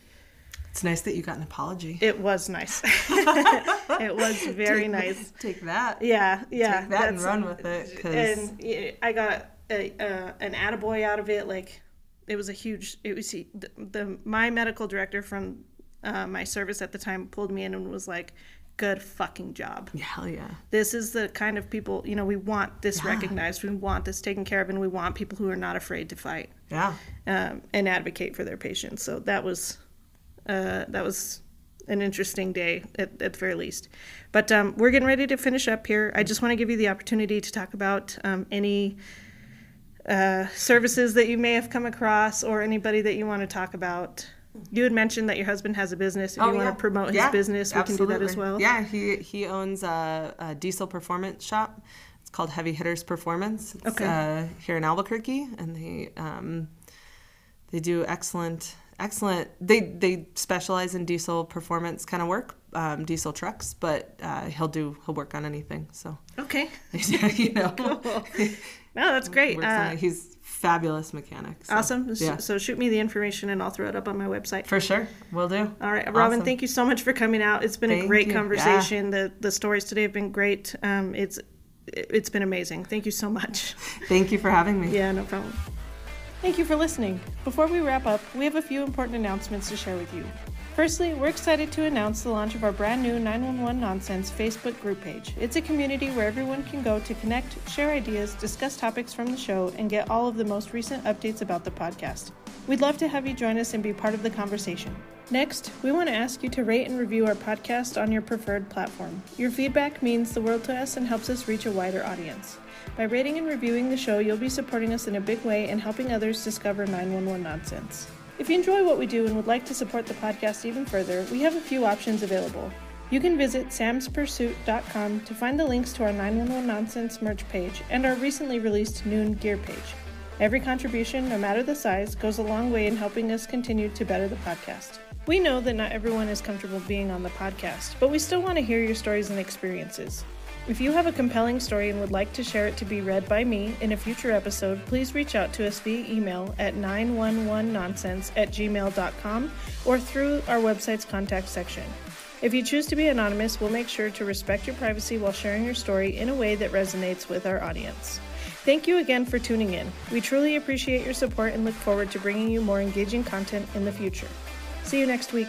It's nice that you got an apology. It was nice. it was very Take- nice. Take that. Yeah, yeah. Take that and run with it. 'cause- and I got a, uh, an attaboy out of it. Like it was a huge. It was the, the my medical director from uh, my service at the time pulled me in and was like, "Good fucking job. Yeah, hell yeah. This is the kind of people you know we want this recognized. We want this taken care of, and we want people who are not afraid to fight Yeah. um, and advocate for their patients. So that was uh, that was an interesting day at, at the very least. But um, we're getting ready to finish up here. I just want to give you the opportunity to talk about um, any uh, services that you may have come across or anybody that you want to talk about. You had mentioned that your husband has a business. If you want to promote his Oh, Yeah, business, we can do that as well. Yeah, he he owns a, a diesel performance shop. It's called Heavy Hitters Performance. It's Okay. uh, here in Albuquerque, and they um, they do excellent excellent. They they specialize in diesel performance kind of work, um, diesel trucks, but uh, he'll do he'll work on anything. So Okay. you know, No, that's great. Uh, he's fabulous mechanic. so, awesome. Yeah, So shoot me the information and I'll throw it up on my website. for sure, we'll do. All right, Robyn, Awesome. thank you so much for coming out. It's been a great you. conversation. The the stories today have been great. Um, it's it's been amazing. Thank you so much. Thank you for having me. Yeah, no problem. Thank you for listening. Before we wrap up, we have a few important announcements to share with you. Firstly, we're excited to announce the launch of our brand new 911 Nonsense Facebook group page. It's a community where everyone can go to connect, share ideas, discuss topics from the show, and get all of the most recent updates about the podcast. We'd love to have you join us and be part of the conversation. Next, we want to ask you to rate and review our podcast on your preferred platform. Your feedback means the world to us and helps us reach a wider audience. By rating and reviewing the show, you'll be supporting us in a big way and helping others discover 911 nonsense. If you enjoy what we do and would like to support the podcast even further, we have a few options available. You can visit samspursuit.com to find the links to our 911 Nonsense merch page and our recently released Noon gear page. Every contribution, no matter the size, goes a long way in helping us continue to better the podcast. We know that not everyone is comfortable being on the podcast, but we still want to hear your stories and experiences. If you have a compelling story and would like to share it to be read by me in a future episode, please reach out to us via email at 911nonsense at gmail.com or through our website's contact section. If you choose to be anonymous, we'll make sure to respect your privacy while sharing your story in a way that resonates with our audience. Thank you again for tuning in. We truly appreciate your support and look forward to bringing you more engaging content in the future. See you next week.